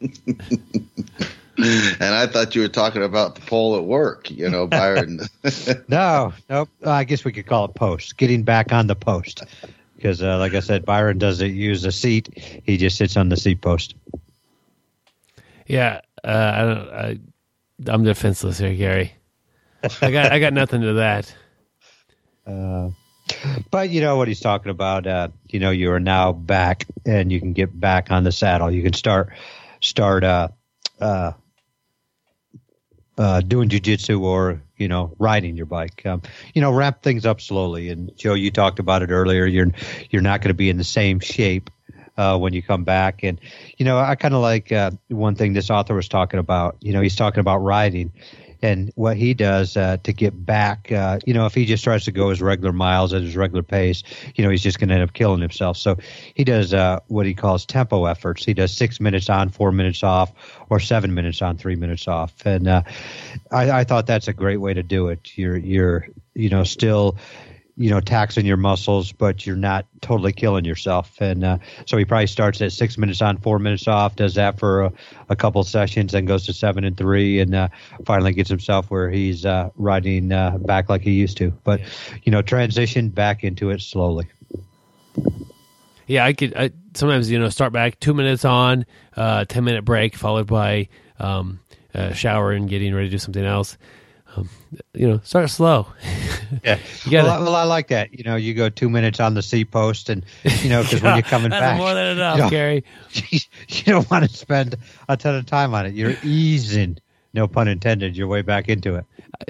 and I thought you were talking about the pole at work, you know, Byron. no, nope. I guess we could call it post. Getting back on the post, because uh, like I said, Byron doesn't use a seat; he just sits on the seat post. Yeah, uh, I don't. I, I'm defenseless here, Gary. I got I got nothing to that. Uh, but you know what he's talking about. Uh, you know, you are now back, and you can get back on the saddle. You can start start uh, uh, uh, doing jujitsu or you know riding your bike. Um, you know, ramp things up slowly. And Joe, you talked about it earlier. You're you're not going to be in the same shape uh, when you come back. And you know, I kind of like uh, one thing this author was talking about. You know, he's talking about riding and what he does uh, to get back. Uh, you know, if he just tries to go his regular miles at his regular pace, you know, he's just going to end up killing himself. So he does uh, what he calls tempo efforts. He does six minutes on, four minutes off, or seven minutes on, three minutes off. And uh, I, I thought that's a great way to do it. You're you're you know still you know, taxing your muscles, but you're not totally killing yourself. And uh, so he probably starts at six minutes on, four minutes off, does that for a, a couple sessions, then goes to seven and three, and uh, finally gets himself where he's uh, riding uh, back like he used to. But, you know, transition back into it slowly. Yeah, I could I, sometimes, you know, start back two minutes on, uh, 10 minute break, followed by um, shower and getting ready to do something else um, you know, start slow. yeah, gotta, well, I, well, I like that. You know, you go two minutes on the seat post, and you know, because when you're coming that's back, more than enough, you know, Gary. You don't want to spend a ton of time on it. You're easing, no pun intended, your way back into it.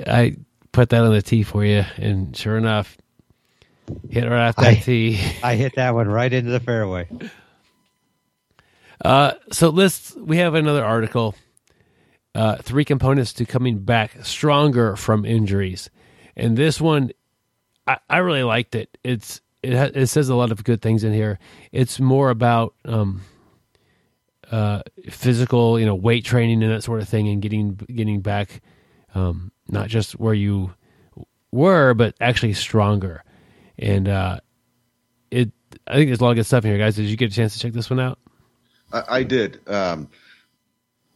I, I put that on the tee for you, and sure enough, hit right off that I, tee. I hit that one right into the fairway. Uh, so let's. We have another article uh, three components to coming back stronger from injuries. And this one, I, I really liked it. It's it, ha- it says a lot of good things in here. It's more about um, uh, physical, you know, weight training and that sort of thing, and getting getting back, um, not just where you were, but actually stronger. And uh, it, I think there's a lot of good stuff in here, guys. Did you get a chance to check this one out? I, I did. Um,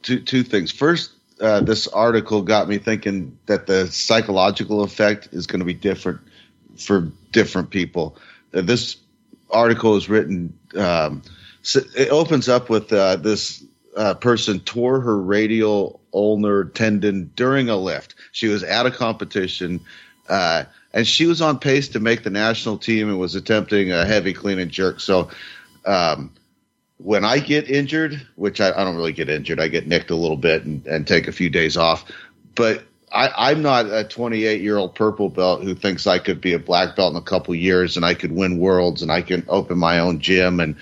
two two things. First, uh, this article got me thinking that the psychological effect is going to be different for different people. Uh, this article is written. Um, so it opens up with uh, this uh, person tore her radial ulnar tendon during a lift. She was at a competition, uh, and she was on pace to make the national team and was attempting a heavy clean and jerk. So. Um, when I get injured, which I, I, don't really get injured, I get nicked a little bit and, and take a few days off. But I, am not a 28 year old purple belt who thinks I could be a black belt in a couple years and I could win worlds and I can open my own gym. And,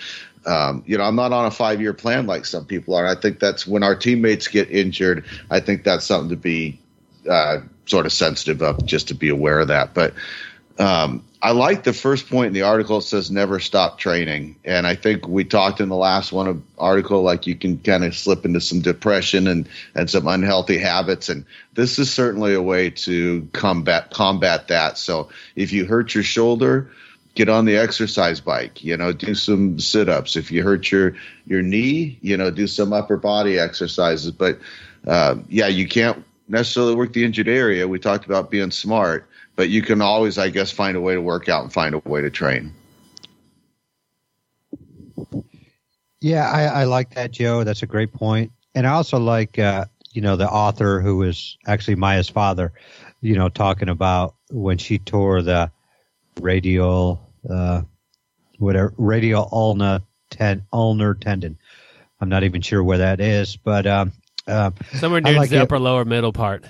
um, you know, I'm not on a five year plan like some people are. I think that's when our teammates get injured. I think that's something to be uh, sort of sensitive of, just to be aware of that. But um, I like the first point in the article. It says never stop training, and I think we talked in the last one of article like you can kind of slip into some depression and and some unhealthy habits, and this is certainly a way to combat combat that. So if you hurt your shoulder, get on the exercise bike. You know, do some sit ups. If you hurt your your knee, you know, do some upper body exercises. But uh, yeah, you can't necessarily work the injured area. We talked about being smart but you can always, I guess, find a way to work out and find a way to train. Yeah, I, I like that, Joe. That's a great point. And I also like, uh, you know, the author who is actually Maya's father, you know, talking about when she tore the radial, uh, whatever, radial ulna, ten, ulnar tendon. I'm not even sure where that is, but um, uh, somewhere near like the it. upper lower middle part.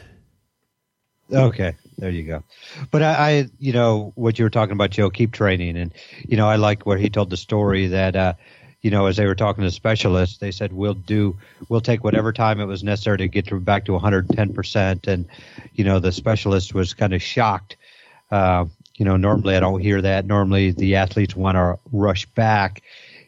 Okay, there you go. But I, I, you know, what you were talking about, Joe, keep training, and you know, I like where he told the story that, uh, you know, as they were talking to specialists, they said we'll do, we'll take whatever time it was necessary to get to back to 110 percent, and you know, the specialist was kind of shocked. Uh, you know, normally I don't hear that. Normally the athletes want to rush back,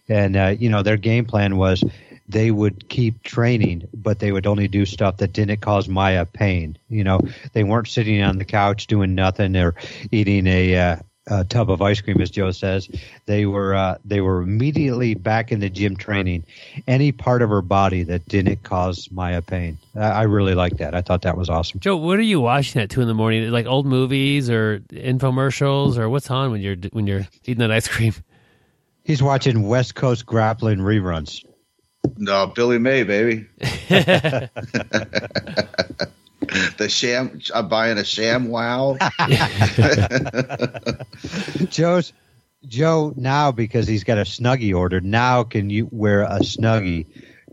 and uh, you know, their game plan was they would keep training, but they would only do stuff that didn't cause Maya pain. You know, they weren't sitting on the couch doing nothing or eating a, uh, a tub of ice cream, as Joe says. They were uh, they were immediately back in the gym training. Any part of her body that didn't cause Maya pain. I, I really like that. I thought that was awesome. Joe, what are you watching at two in the morning? Like old movies or infomercials or what's on when you're when you're eating that ice cream? He's watching West Coast grappling reruns. No, Billy Mays, baby. the sham. I'm buying a sham. Wow. Joe's Joe now because he's got a snuggie ordered. Now can you wear a snuggie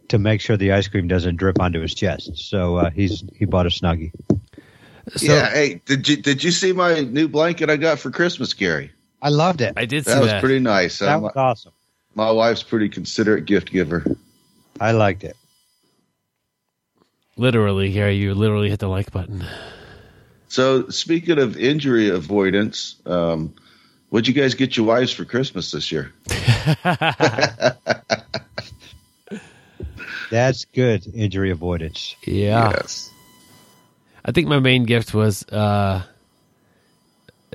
to make sure the ice cream doesn't drip onto his chest? So uh, he's he bought a snuggie. So, yeah. Hey, did you did you see my new blanket I got for Christmas, Gary? I loved it. I did see That was that. pretty nice. that Uh, was awesome. my wife's pretty considerate gift giver. I liked it. literally, Gary, you literally hit the like button. So speaking of injury avoidance, um, what'd you guys get your wives for Christmas this year? That's good injury avoidance. Yeah. Yes. I think my main gift was uh,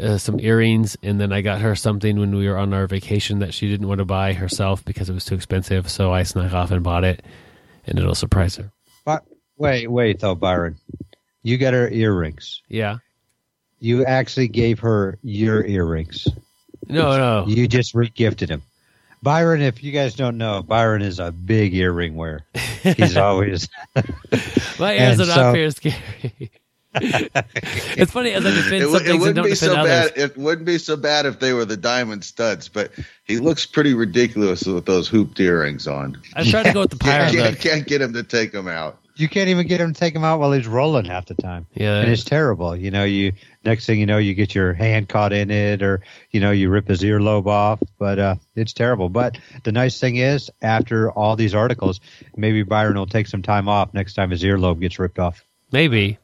uh, some earrings, and then I got her something when we were on our vacation that she didn't want to buy herself because it was too expensive. So I snuck off and bought it, and it'll surprise her. But wait, wait though, Byron. You got her earrings. Yeah. You actually gave her your earrings. No, no. You just regifted them. Byron, if you guys don't know, Byron is a big earring wearer. He's always My ears are not so- very scary. It's funny as I defend It, some would- it things and wouldn't don't be defend so others. bad. It wouldn't be so bad if they were the diamond studs, but he looks pretty ridiculous with those hooped earrings on. I tried to go with the pirate Can't, look. can't get him to take them out. you can't even get him to take him out while he's rolling half the time. Yeah. And it's terrible. You know, you next thing you know, you get your hand caught in it, or you know, you rip his earlobe off. But uh, it's terrible. But the nice thing is, after all these articles, maybe Byron will take some time off next time his earlobe gets ripped off. Maybe.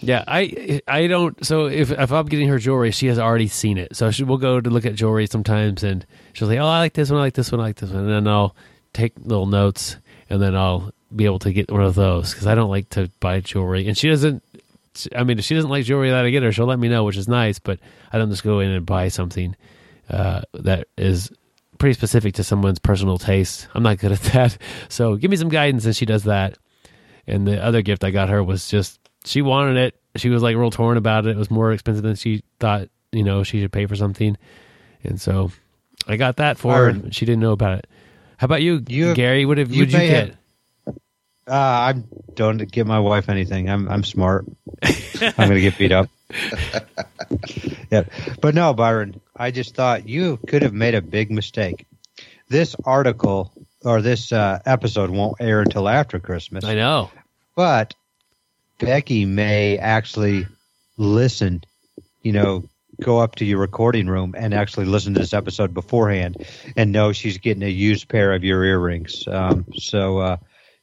Yeah, I I don't. So if if I'm getting her jewelry, she has already seen it. So she we'll go to look at jewelry sometimes, and she'll say, "Oh, I like this one. I like this one. I like this one." And then I'll take little notes, and then I'll be able to get one of those because I don't like to buy jewelry, and she doesn't. I mean, if she doesn't like jewelry that I get her, she'll let me know, which is nice. But I don't just go in and buy something uh, that is pretty specific to someone's personal taste. I'm not good at that. So give me some guidance, and she does that. And the other gift I got her was just she wanted it. She was like real torn about it. It was more expensive than she thought, you know, she should pay for something. And so I got that for her. And She didn't know about it. How about you, You- Gary? What have you would you get? have- Uh, I don't give my wife anything. I'm I'm smart. I'm going to get beat up. yeah, but no, Byron. I just thought you could have made a big mistake. This article or this uh, episode won't air until after Christmas. I know. but Becky may actually listen, you know, go up to your recording room and actually listen to this episode beforehand and know she's getting a used pair of your earrings. Um, so uh,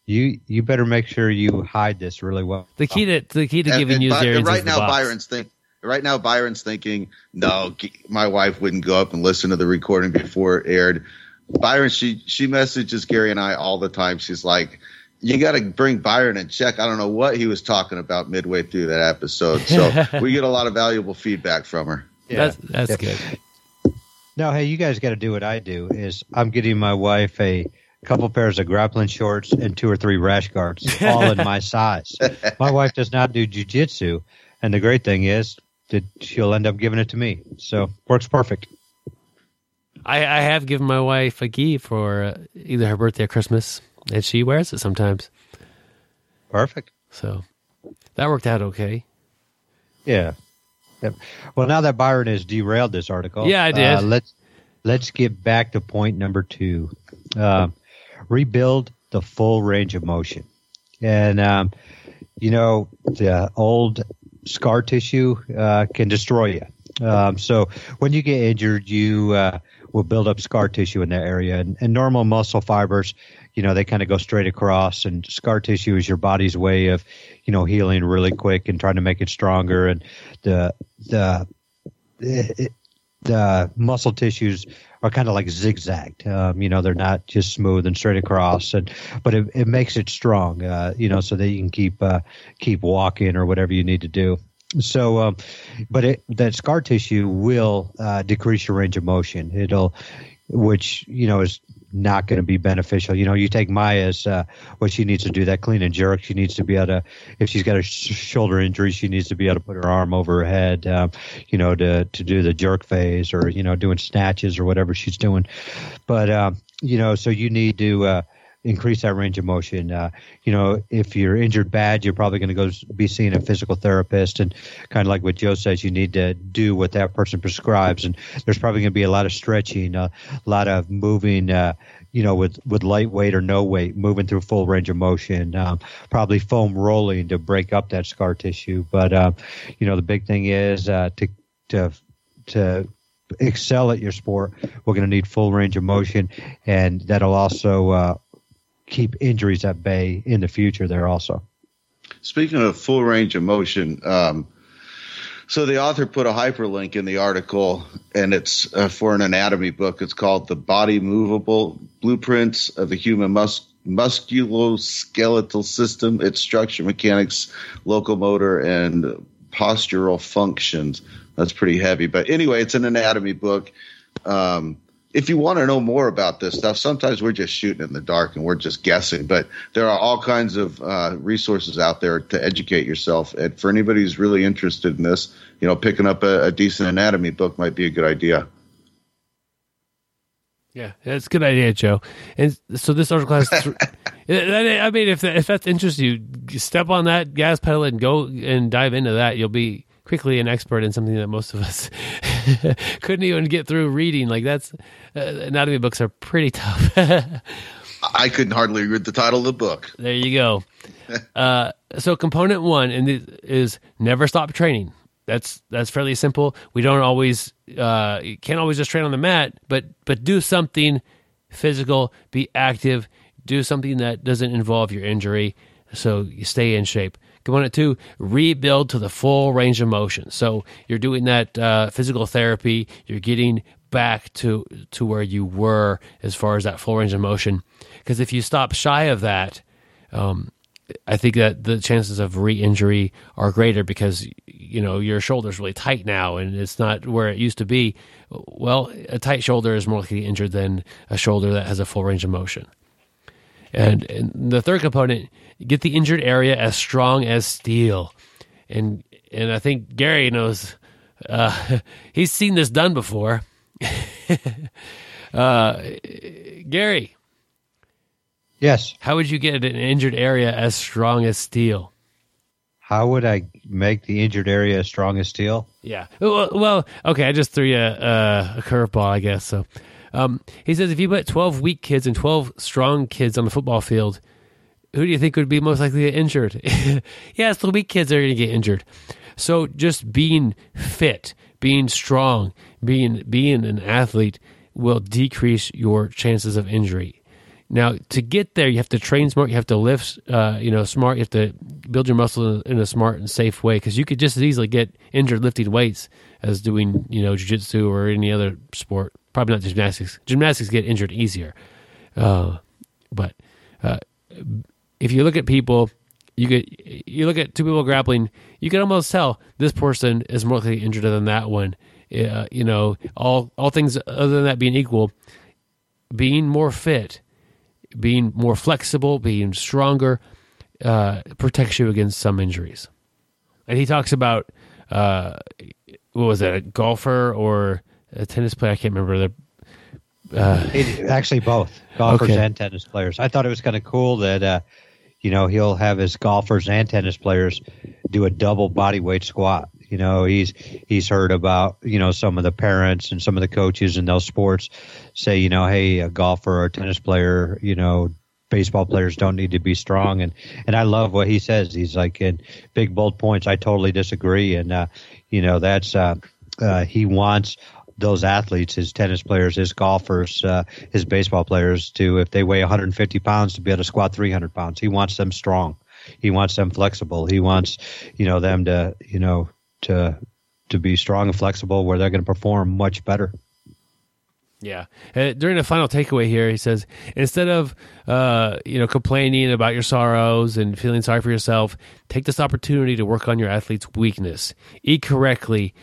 you you better make sure you hide this really well. The key to the key to And- giving and you earrings right is the now, box. Byron's think. Right now, Byron's thinking, no, my wife wouldn't go up and listen to the recording before it aired. Byron, she she messages Gary and I all the time. She's like, "You got to bring Byron in check." I don't know what he was talking about midway through that episode, so we get a lot of valuable feedback from her. That's that's Yeah. good. Now, hey, you guys got to do what I do. Is I'm getting my wife a couple pairs of grappling shorts and two or three rash guards, all in my size. My wife does not do jujitsu, and the great thing is that she'll end up giving it to me. So works perfect. I, I have given my wife a gi for uh, either her birthday or Christmas, and she wears it sometimes. Perfect. So that worked out okay. Yeah. Yep. Well, now that Byron has derailed this article, Yeah, I did. Uh, let's let's get back to point number two. Um, rebuild the full range of motion, and um, you know the old scar tissue uh, can destroy you. Um, so when you get injured, you uh, will build up scar tissue in that area, and, and normal muscle fibers, you know, they kind of go straight across, and scar tissue is your body's way of, you know, healing really quick and trying to make it stronger, and the the the muscle tissues are kind of like zigzagged. Um, you know, they're not just smooth and straight across, and but it, it makes it strong. Uh, you know, so that you can keep uh, keep walking or whatever you need to do. So, um, but it, that scar tissue will uh, decrease your range of motion. It'll, which you know is not going to be beneficial. You know, you take Maya's uh, what she needs to do that clean and jerk. She needs to be able to, if she's got a sh- shoulder injury, she needs to be able to put her arm over her head. Um, you know, to to do the jerk phase or you know doing snatches or whatever she's doing. But um, you know, so you need to. Uh, increase that range of motion. Uh, you know, if you're injured bad, you're probably going to go be seeing a physical therapist, and kind of like what Joe says, you need to do what that person prescribes. And there's probably going to be a lot of stretching, uh, a lot of moving. Uh, you know, with with light weight or no weight, moving through full range of motion, um, probably foam rolling to break up that scar tissue. But um, you know, the big thing is uh, to to to excel at your sport, we're going to need full range of motion, and that'll also uh, keep injuries at bay in the future there also. Speaking of full range of motion, um, so the author put a hyperlink in the article, and it's uh, for an anatomy book. It's called "The Body Movable Blueprints of the Human Mus- Musculoskeletal System: Its Structure, Mechanics, Locomotor, and Postural Functions." That's pretty heavy, but anyway, it's an anatomy book. Um, if you want to know more about this stuff, sometimes we're just shooting in the dark and we're just guessing. But there are all kinds of uh, resources out there to educate yourself. And for anybody who's really interested in this, you know, picking up a, a decent anatomy book might be a good idea. Yeah, that's a good idea, Joe. And so this article has. Th- I mean, if if that's interesting, you step on that gas pedal and go and dive into that. You'll be quickly an expert in something that most of us couldn't even get through reading. Like that's uh, anatomy books are pretty tough. I couldn't hardly read the title of the book. There you go. Uh, so component one and is never stop training. That's that's fairly simple. We don't always uh, can't always just train on the mat, but but do something physical, be active, do something that doesn't involve your injury, so you stay in shape. Component two, rebuild to the full range of motion. So you're doing that uh, physical therapy. You're getting back to to where you were as far as that full range of motion. Because if you stop shy of that, um, I think that the chances of re-injury are greater because you know your shoulder's really tight now and it's not where it used to be. Well, a tight shoulder is more likely injured than a shoulder that has a full range of motion. And, and the third component, get the injured area as strong as steel. And and I think Gary knows uh, he's seen this done before. uh, Gary, Yes. how would you get an injured area as strong as steel? How would I make the injured area as strong as steel? Yeah. Well, well okay. I just threw you a, a, a curveball, I guess. So, um, he says if you put twelve weak kids and twelve strong kids on the football field, who do you think would be most likely to get injured? yeah, the weak kids are going to get injured. So, just being fit, being strong, being being an athlete will decrease your chances of injury. Now, to get there, you have to train smart. You have to lift, uh, you know, smart. You have to build your muscle in a smart and safe way because you could just as easily get injured lifting weights as doing, you know, jiu-jitsu or any other sport. Probably not gymnastics. Gymnastics get injured easier. Uh, but uh, if you look at people, you could you look at two people grappling, you can almost tell this person is more likely injured than that one. Uh, you know, all all things other than that being equal, being more fit being more flexible, being stronger, uh, protects you against some injuries. And he talks about uh, what was it, a golfer or a tennis player? I can't remember. The, uh, It, actually, both golfers Okay. and tennis players. I thought it was kind of cool that uh, you know he'll have his golfers and tennis players do a double body weight squat. You know, he's he's heard about you know some of the parents and some of the coaches in those sports say you know hey a golfer or a tennis player you know baseball players don't need to be strong and and I love what he says. He's like in big bold points. I totally disagree, and uh, you know that's uh, uh, he wants those athletes, his tennis players, his golfers, uh, his baseball players, to if they weigh 150 pounds, to be able to squat 300 pounds. He wants them strong. He wants them flexible. He wants, you know, them to, you know, to to be strong and flexible where they're going to perform much better. Yeah. Uh, during the final takeaway here, he says instead of uh, you know complaining about your sorrows and feeling sorry for yourself, take this opportunity to work on your athlete's weakness. Eat correctly.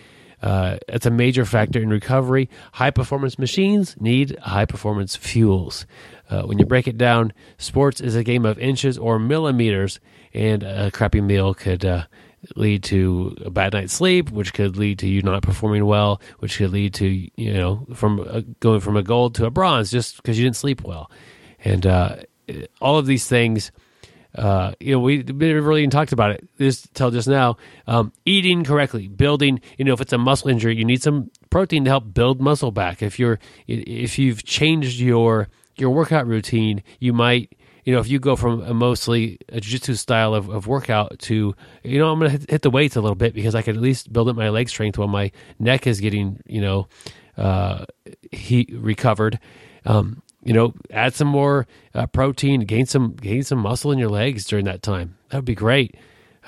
Uh, it's a major factor in recovery. High performance machines need high performance fuels. Uh, when you break it down, sports is a game of inches or millimeters, and a crappy meal could uh, lead to a bad night's sleep, which could lead to you not performing well, which could lead to you know from going from a gold to a bronze just because you didn't sleep well, and uh, all of these things. Uh, you know, we never really even talked about it this till just now. Um, eating correctly, building. You know, if it's a muscle injury, you need some protein to help build muscle back. If you're if you've changed your your workout routine, you might you know, if you go from a mostly a jiu-jitsu style of, of workout to, you know, I'm going to hit the weights a little bit because I can at least build up my leg strength while my neck is getting, you know, uh, he recovered. Um, you know, add some more uh, protein, gain some gain some muscle in your legs during that time. That would be great,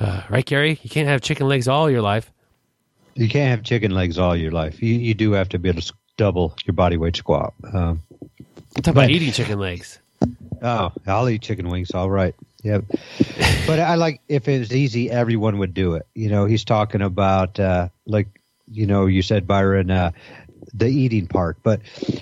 uh, right, Gary? You can't have chicken legs all your life. You can't have chicken legs all your life. You you do have to be able to double your body weight squat. Um, talking about eating chicken legs. Oh, I'll eat chicken wings. All right. Yep. but I like if it was easy, everyone would do it. You know, he's talking about uh, like you know you said Byron uh, the eating part, but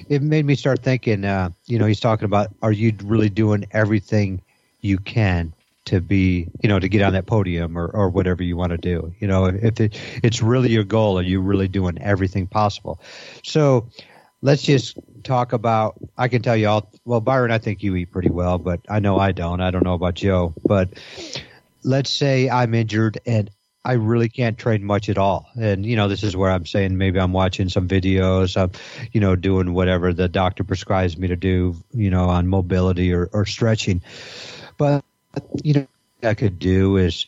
it made me start thinking. Uh, you know, he's talking about are you really doing everything you can to be you know to get on that podium or, or whatever you want to do you know if it, it's really your goal are you really doing everything possible so let's just talk about. I can tell you all. Well, Byron, I think you eat pretty well, but I know I don't. I don't know about Joe, but let's say I'm injured and I really can't train much at all. And you know, this is where I'm saying maybe I'm watching some videos. You know, doing whatever the doctor prescribes me to do. You know, on mobility or, or stretching. But you know, I could do is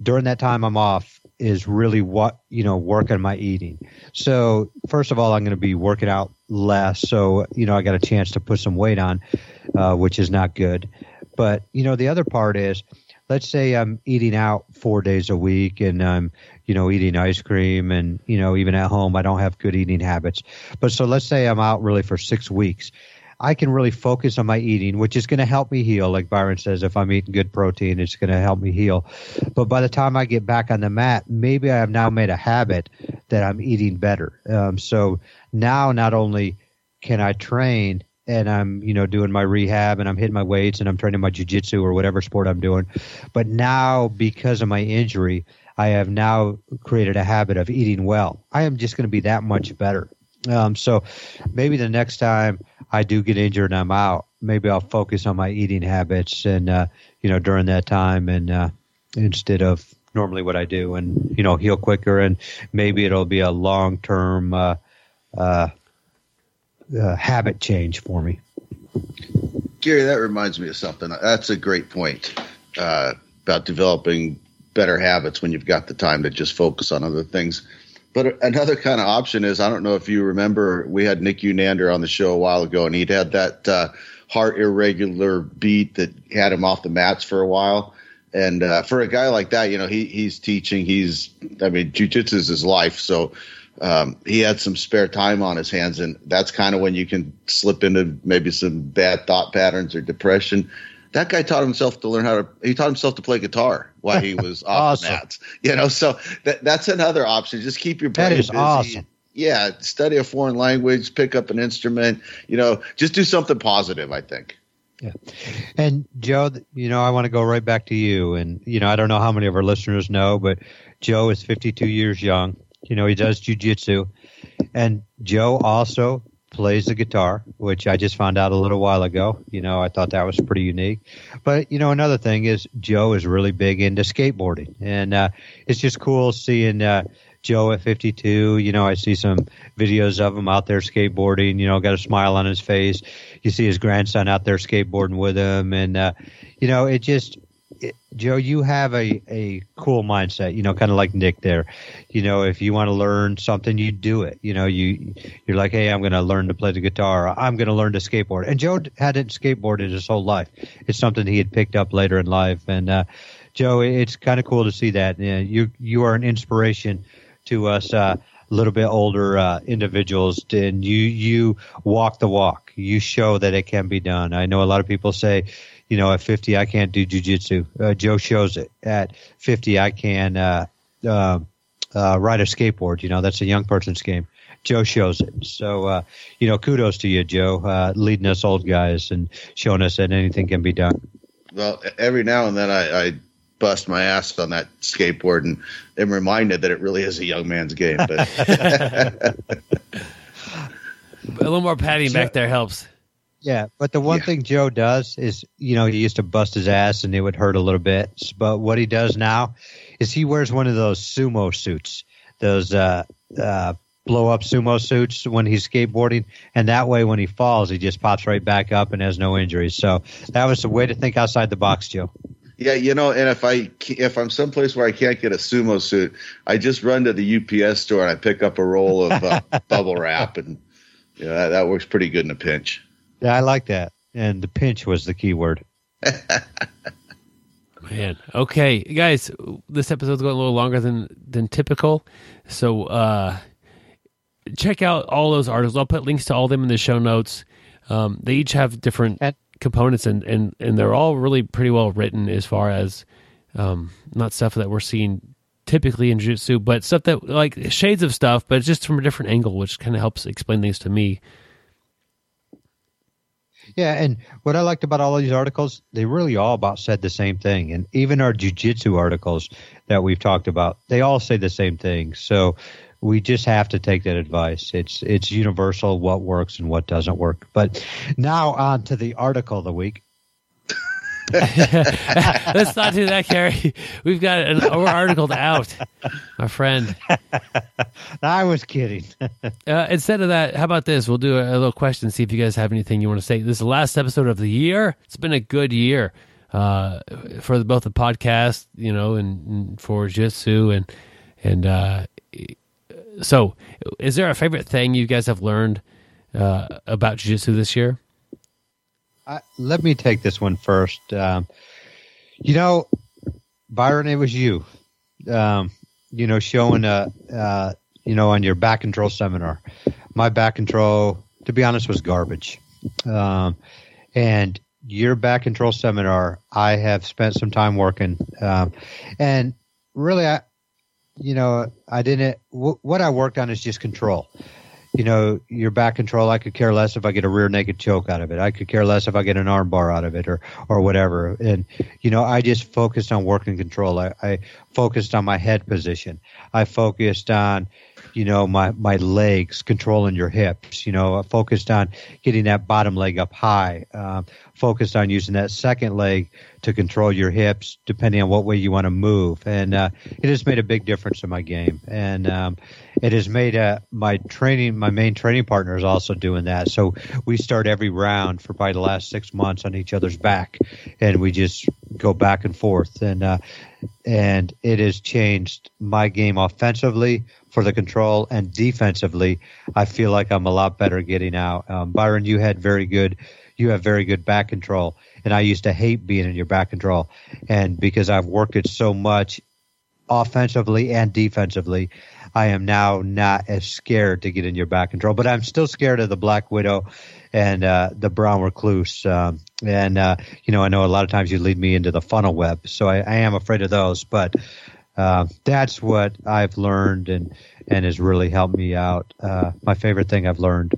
during that time I'm off is really what you know work on my eating. So first of all, I'm going to be working out less, so you know I got a chance to put some weight on, uh, which is not good. But you know the other part is, let's say I'm eating out four days a week and I'm you know eating ice cream and you know even at home I don't have good eating habits. But so let's say I'm out really for six weeks I can really focus on my eating, which is going to help me heal. Like Byron says, if I'm eating good protein, it's going to help me heal. But by the time I get back on the mat, maybe I have now made a habit that I'm eating better. Um, so now not only can I train and I'm, you know, doing my rehab and I'm hitting my weights and I'm training my jujitsu or whatever sport I'm doing, but now because of my injury, I have now created a habit of eating well. I am just going to be that much better. Um, so maybe the next time I do get injured and I'm out, maybe I'll focus on my eating habits and uh, you know during that time and uh, instead of normally what I do and you know heal quicker and maybe it'll be a long term uh, uh, habit change for me. Gary, that reminds me of something. That's a great point uh, about developing better habits when you've got the time to just focus on other things. But another kind of option is I don't know if you remember we had Nick Unander on the show a while ago, and he'd had that uh, heart irregular beat that had him off the mats for a while. And uh, for a guy like that, you know, he he's teaching. He's I mean, jujitsu is his life, so um, he had some spare time on his hands, and that's kind of when you can slip into maybe some bad thought patterns or depression. That guy taught himself to learn how to he taught himself to play guitar while he was off awesome. the mats you know? So that, that's another option. Just keep your brain that is busy. awesome. Yeah study a foreign language pick up an instrument you know just do something positive i think. Yeah. And joe you know i want to go right back to you and you know i don't know how many of our listeners know but joe is 52 years young you know he does jujitsu and joe also plays the guitar, which I just found out a little while ago. You know, I thought that was pretty unique. But you know, another thing is Joe is really big into skateboarding, and uh, it's just cool seeing. Uh, Joe at 52, you know, I see some videos of him out there skateboarding, you know, got a smile on his face. You see his grandson out there skateboarding with him. And, uh, you know, it just, Joe, you have a, a cool mindset, you know, kind of like Nick there. You know, if you want to learn something, you do it. You know, you you're like, hey, I'm going to learn to play the guitar. I'm going to learn to skateboard. And Joe hadn't skateboarded his whole life. It's something he had picked up later in life. And uh, Joe, it's kind of cool to see that. You, know, you you are an inspiration to us uh, a little bit older uh, individuals, and you you walk the walk. You show that it can be done. I know a lot of people say, you know, at 50 I can't do jujitsu. Uh, Joe shows it. At 50 I can uh, uh, uh, ride a skateboard. You know, that's a young person's game. Joe shows it. So, uh, you know, kudos to you, Joe, uh, leading us old guys and showing us that anything can be done. Well, every now and then I, I bust my ass on that skateboard and am reminded that it really is a young man's game. But A little more padding back there helps. Yeah, but the one Yeah. thing Joe does is, you know, he used to bust his ass and it would hurt a little bit. But what he does now is he wears one of those sumo suits, those uh, uh, blow up sumo suits when he's skateboarding, and that way when he falls, he just pops right back up and has no injuries. So that was a way to think outside the box, Joe. yeah, you know, and if I if I'm someplace where I can't get a sumo suit, I just run to the UPS store and I pick up a roll of uh, bubble wrap, and yeah, that, that works pretty good in a pinch. Yeah, I like that. And the pinch was the key word. Man, okay, guys, this episode's going a little longer than than typical, so uh, check out all those articles. I'll put links to all of them in the show notes. Um, they each have different And- components, and, and and they're all really pretty well written as far as um, not stuff that we're seeing typically in jiu-jitsu, but stuff that like shades of stuff, but just from a different angle, which kind of helps explain things to me. Yeah, and what I liked about all these articles, they really all about said the same thing. And even our jujitsu articles that we've talked about, they all say the same thing. So we just have to take that advice. It's it's universal what works and what doesn't work. But now on to the article of the week. Let's not do that, Gary. We've got an we're articled out, my friend. I was kidding. Uh, instead of that, how about this? We'll do a, a little question, see if you guys have anything you want to say. This is the last episode of the year. It's been a good year uh, for both the podcast, you know, and, and for Jitsu and and uh, so. Is there a favorite thing you guys have learned uh, about Jiu-Jitsu this year? I, let me take this one first. Um, you know, Byron, it was you. Um, you know, showing uh, uh, you know, on your back control seminar. My back control, to be honest, was garbage. Um, and your back control seminar, I have spent some time working, um, and really, I, you know, I didn't. W- what I worked on is just control you know, your back control, I could care less if I get a rear naked choke out of it. I could care less if I get an arm bar out of it or, or whatever. And, you know, I just focused on working control. I, I focused on my head position. I focused on, you know, my, my legs, controlling your hips. You know, I focused on getting that bottom leg up high. Um, focused on using that second leg to control your hips, depending on what way you want to move. And uh, it has made a big difference in my game. And um, it has made uh, my training, my main training partner is also doing that. So we start every round for probably the last six months on each other's back, and we just go back and forth. And uh, and it has changed my game offensively for the control and defensively. I feel like I'm a lot better getting out. Um, Byron, you had very good, you have very good back control, and I used to hate being in your back control, and because I've worked it so much offensively and defensively, I am now not as scared to get in your back control, but I'm still scared of the Black Widow and uh, the Brown Recluse. Um, and, uh, you know, I know a lot of times you lead me into the funnel web, so I, I am afraid of those, but uh, that's what I've learned and, and has really helped me out. Uh, my favorite thing I've learned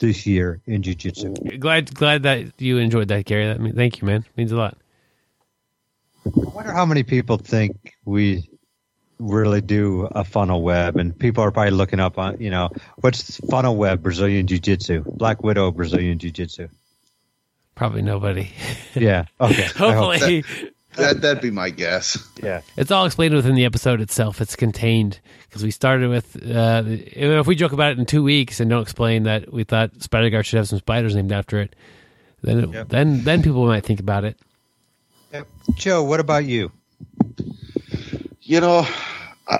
this year in Jiu Jitsu. Glad glad that you enjoyed that, Gary. That mean, thank you, man. means a lot. I wonder how many people think we really do a funnel web, and people are probably looking up on, you know, what's funnel web Brazilian Jiu Jitsu, Black Widow Brazilian Jiu Jitsu. Probably nobody. Yeah. Okay. I hope- Hopefully, That that'd be my guess. Yeah. it's all explained within the episode itself. It's contained because we started with. Uh, if we joke about it in two weeks and don't explain that we thought Spider Guard should have some spiders named after it, then it, Yep. then then people might think about it. Yep. Joe, what about you? You know, I,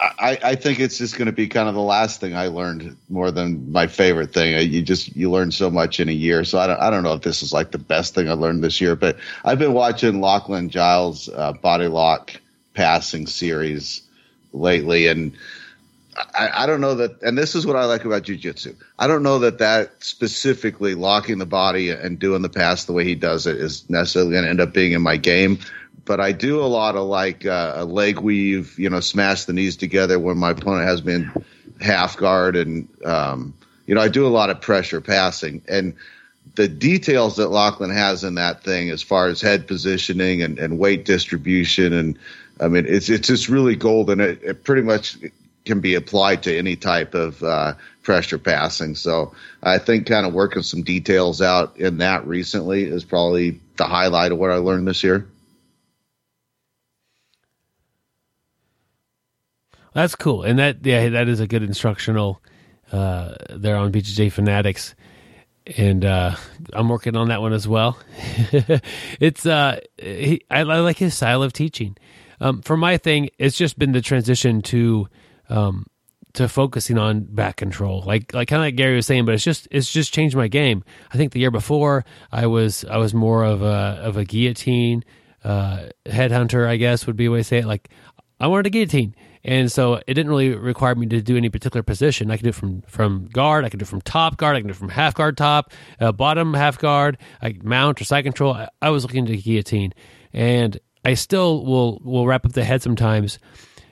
I, I think it's just going to be kind of the last thing I learned more than my favorite thing. You just you learn so much in a year, so I don't I don't know if this is like the best thing I learned this year, but I've been watching Lachlan Giles uh, body lock passing series lately, and I, I, don't know that. And this is what I like about jujitsu. I don't know that that specifically locking the body and doing the pass the way he does it is necessarily going to end up being in my game. But I do a lot of like uh, a leg weave, you know, smash the knees together when my opponent has been half guard, and um, you know, I do a lot of pressure passing and the details that Lachlan has in that thing, as far as head positioning and, and weight distribution, and I mean, it's it's just really golden. It, it pretty much can be applied to any type of uh, pressure passing. So I think kind of working some details out in that recently is probably the highlight of what I learned this year. That's cool, and that yeah, that is a good instructional uh, there on BJJ Fanatics and uh, I'm working on that one as well. it's uh, he, I, I, like his style of teaching. Um, for my thing, it's just been the transition to um, to focusing on back control, like like kind of like Gary was saying. But it's just it's just changed my game. I think the year before I was I was more of a of a guillotine uh, headhunter, I guess would be a way to say it. Like I wanted a guillotine and so it didn't really require me to do any particular position. I could do it from, from guard, I could do it from top guard, I could do it from half guard top, uh, bottom half guard, like mount or side control. I, I was looking to guillotine. And I still will, will wrap up the head sometimes,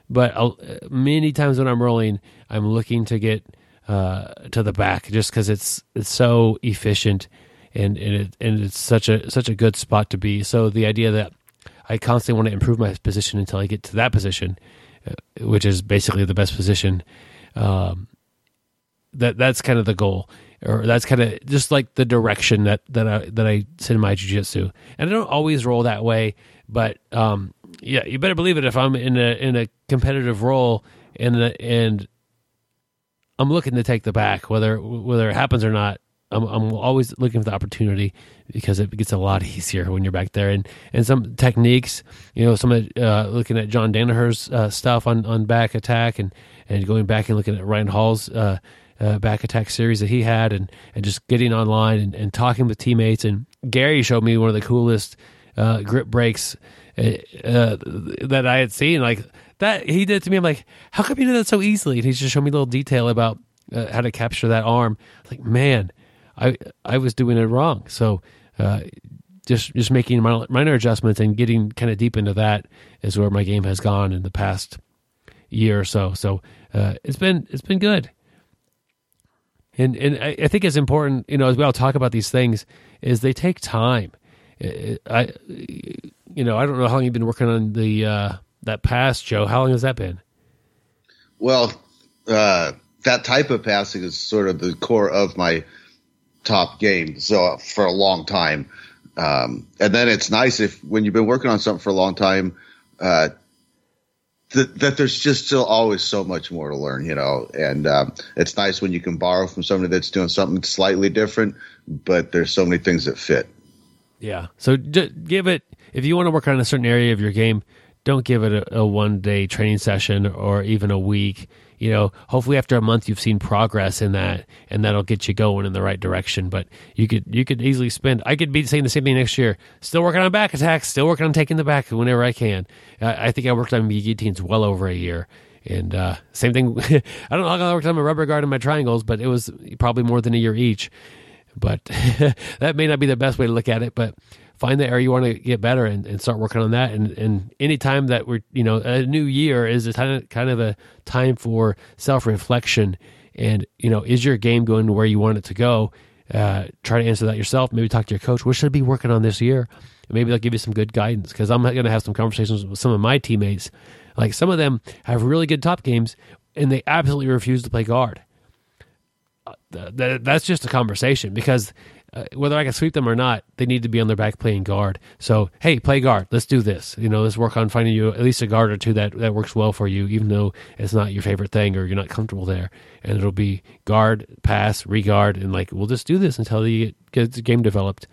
but I'll, many times when I'm rolling, I'm looking to get uh, to the back just because it's it's so efficient and and, it, and it's such a such a good spot to be. So the idea that I constantly want to improve my position until I get to that position which is basically the best position. Um, that that's kind of the goal, or that's kind of just like the direction that that I that I send my jujitsu. And I don't always roll that way, but um, yeah, you better believe it. If I'm in a in a competitive roll and and I'm looking to take the back, whether whether it happens or not, I'm, I'm always looking for the opportunity because it gets a lot easier when you're back there. And and some techniques, you know, some of uh, looking at John Danaher's uh, stuff on, on back attack and and going back and looking at Ryan Hall's uh, uh, back attack series that he had, and and just getting online and, and talking with teammates. And Gary showed me one of the coolest uh, grip breaks uh, that I had seen. Like that, he did to me. I'm like, how come you do that so easily? And he's just showing me a little detail about how to capture that arm. Like, man I I was doing it wrong. So uh, just just making minor adjustments and getting kind of deep into that is where my game has gone in the past year or so. So uh, it's been it's been good. And and I, I, think it's important, you know, as we all talk about these things, is they take time. I, you know, I don't know how long you've been working on the uh, that pass, Joe. How long has that been? Well, uh, that type of passing is sort of the core of my top game so for a long time. Um, and then it's nice if when you've been working on something for a long time, uh, that, that there's just still always so much more to learn, you know, and um, it's nice when you can borrow from somebody that's doing something slightly different, but there's so many things that fit. Yeah. So give it, if you want to work on a certain area of your game, don't give it a, a one day training session or even a week you know, hopefully after a month you've seen progress in that, and that'll get you going in the right direction. But you could you could easily spend. I could be saying the same thing next year. Still working on back attacks. Still working on taking the back whenever I can. I, I think I worked on guillotines well over a year. And uh, same thing. I don't know how long I worked on my rubber guard and my triangles, but it was probably more than a year each. But that may not be the best way to look at it. But find the area you want to get better and, and start working on that. And, and time that we're, you know, a new year is a kind of, kind of a time for self reflection. And, you know, is your game going to where you want it to go? Uh, try to answer that yourself. Maybe talk to your coach. What should I be working on this year? And maybe they'll give you some good guidance because I'm going to have some conversations with some of my teammates. Like some of them have really good top games and they absolutely refuse to play guard. Uh, th- that's just a conversation because uh, whether I can sweep them or not, they need to be on their back playing guard. So, hey, play guard. Let's do this. You know, let's work on finding you at least a guard or two that, that works well for you, even though it's not your favorite thing or you're not comfortable there. And it'll be guard, pass, regard, and like, we'll just do this until you get, get the game developed.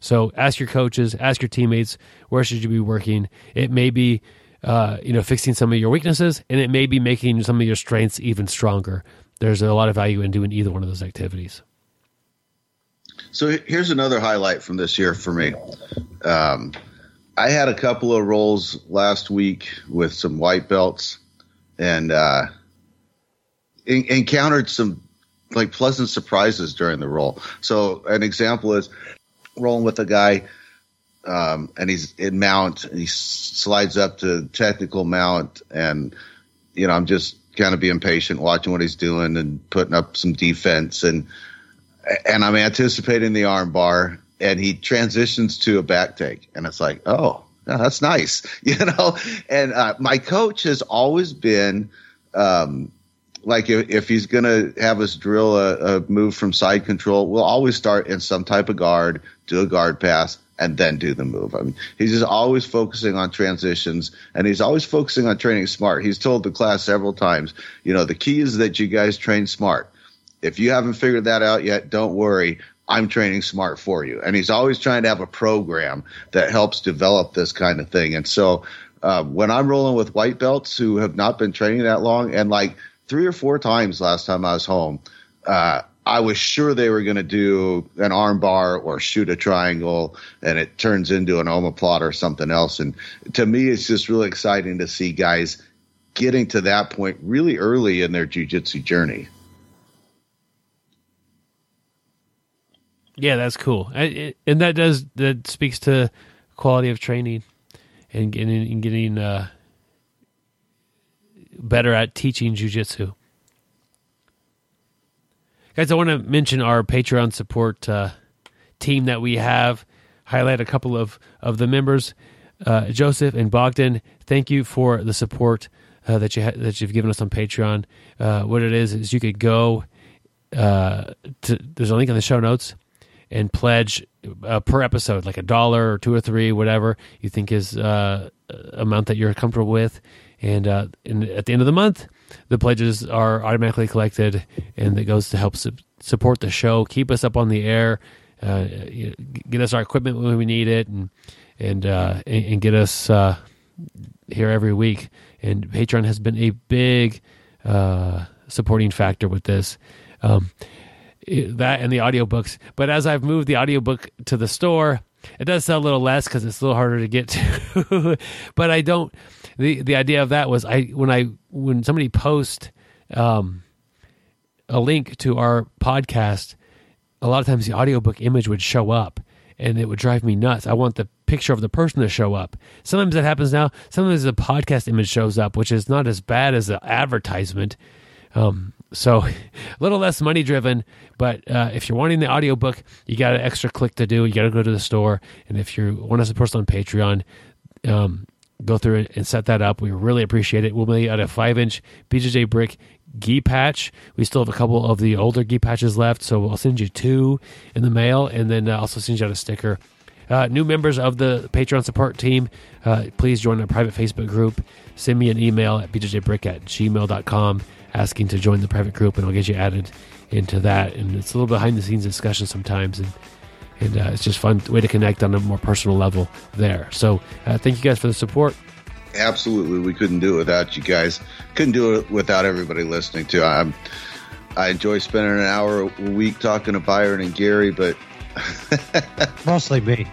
So, ask your coaches, ask your teammates, where should you be working? It may be, uh, you know, fixing some of your weaknesses, and it may be making some of your strengths even stronger. There's a lot of value in doing either one of those activities. So here's another highlight from this year for me. Um, I had a couple of rolls last week with some white belts, and uh, in- encountered some like pleasant surprises during the roll. So an example is rolling with a guy, um, and he's in mount, and he slides up to technical mount, and you know I'm just kind of being patient, watching what he's doing, and putting up some defense, and and I'm anticipating the arm bar, and he transitions to a back take, and it's like, oh, that's nice, you know. And uh, my coach has always been. Um, like if, if he's going to have us drill a, a move from side control, we'll always start in some type of guard, do a guard pass, and then do the move. I mean, he's just always focusing on transitions and he's always focusing on training smart. He's told the class several times, you know, the key is that you guys train smart. If you haven't figured that out yet, don't worry. I'm training smart for you. And he's always trying to have a program that helps develop this kind of thing. And so, uh, when I'm rolling with white belts who have not been training that long and like three or four times last time I was home, uh, I was sure they were going to do an arm bar or shoot a triangle, and it turns into an omoplata or something else. And to me, it's just really exciting to see guys getting to that point really early in their jujitsu journey. Yeah, that's cool, and that does that speaks to quality of training and getting and getting uh, better at teaching jujitsu. Guys, I want to mention our Patreon support uh, team that we have. Highlight a couple of of the members, uh, Joseph and Bogdan. Thank you for the support uh, that you ha- that you've given us on Patreon. Uh, what it is is you could go. Uh, to, there's a link in the show notes and pledge uh, per episode, like a dollar or two or three, whatever you think is uh, amount that you're comfortable with. And, uh, at the end of the month, the pledges are automatically collected, and it goes to help su- support the show, keep us up on the air, uh, get us our equipment when we need it, and and uh, and, and get us uh, here every week. And Patreon has been a big uh, supporting factor with this. Um, that and the audiobooks. But as I've moved the audiobook to the store, it does sell a little less because it's a little harder to get to. but I don't. the The idea of that was I when I when somebody posts um, a link to our podcast, a lot of times the audiobook image would show up, and it would drive me nuts. I want the picture of the person to show up. Sometimes that happens now. Sometimes the podcast image shows up, which is not as bad as the advertisement. Um, so a little less money driven, but uh, if you're wanting the audiobook, you got an extra click to do. You got to go to the store. And if you want to support us on Patreon, um, go through and set that up. We really appreciate it. We'll be at a five inch BJJ brick gi patch. We still have a couple of the older gi patches left, so I'll send you two in the mail and then uh, also send you out a sticker. Uh, new members of the Patreon support team, uh, please join our private Facebook group. Send me an email at bjjbrick at gmail.com asking to join the private group, and I'll get you added into that. And it's a little behind the scenes discussion sometimes, and and uh, it's just fun way to connect on a more personal level there. So uh, thank you guys for the support. Absolutely, we couldn't do it without you guys. Couldn't do it without everybody listening to. I'm, I enjoy spending an hour a week talking to Byron and Gary, but Mostly me.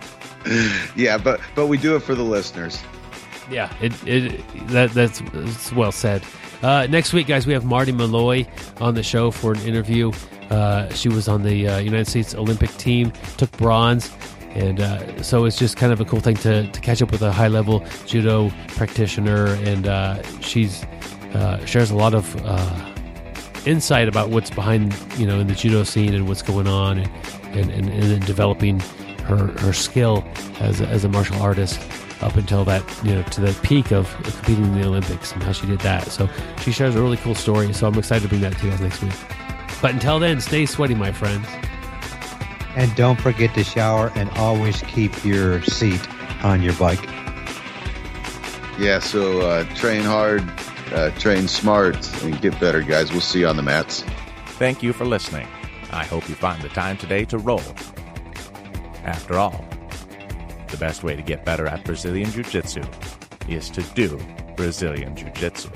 yeah, but but we do it for the listeners. Yeah, it, it that that's, that's well said. Uh, next week, guys, we have Marti Malloy on the show for an interview. Uh, she was on the uh, United States Olympic team, took bronze, and uh, so it's just kind of a cool thing to, to catch up with a high level judo practitioner, and uh, she's uh, shares a lot of insight about what's behind you know in the judo scene and what's going on, and and, and, and developing her her skill as as a martial artist up until that you know to the peak of competing in the Olympics and how she did that. So she shares a really cool story. So I'm excited to bring that to you guys next week. But until then, stay sweaty, my friends. And don't forget to shower and always keep your seat on your bike. Yeah, so uh, train hard, uh, train smart, and get better, guys. We'll see you on the mats. Thank you for listening. I hope you find the time today to roll. After all, the best way to get better at Brazilian Jiu Jitsu is to do Brazilian Jiu Jitsu.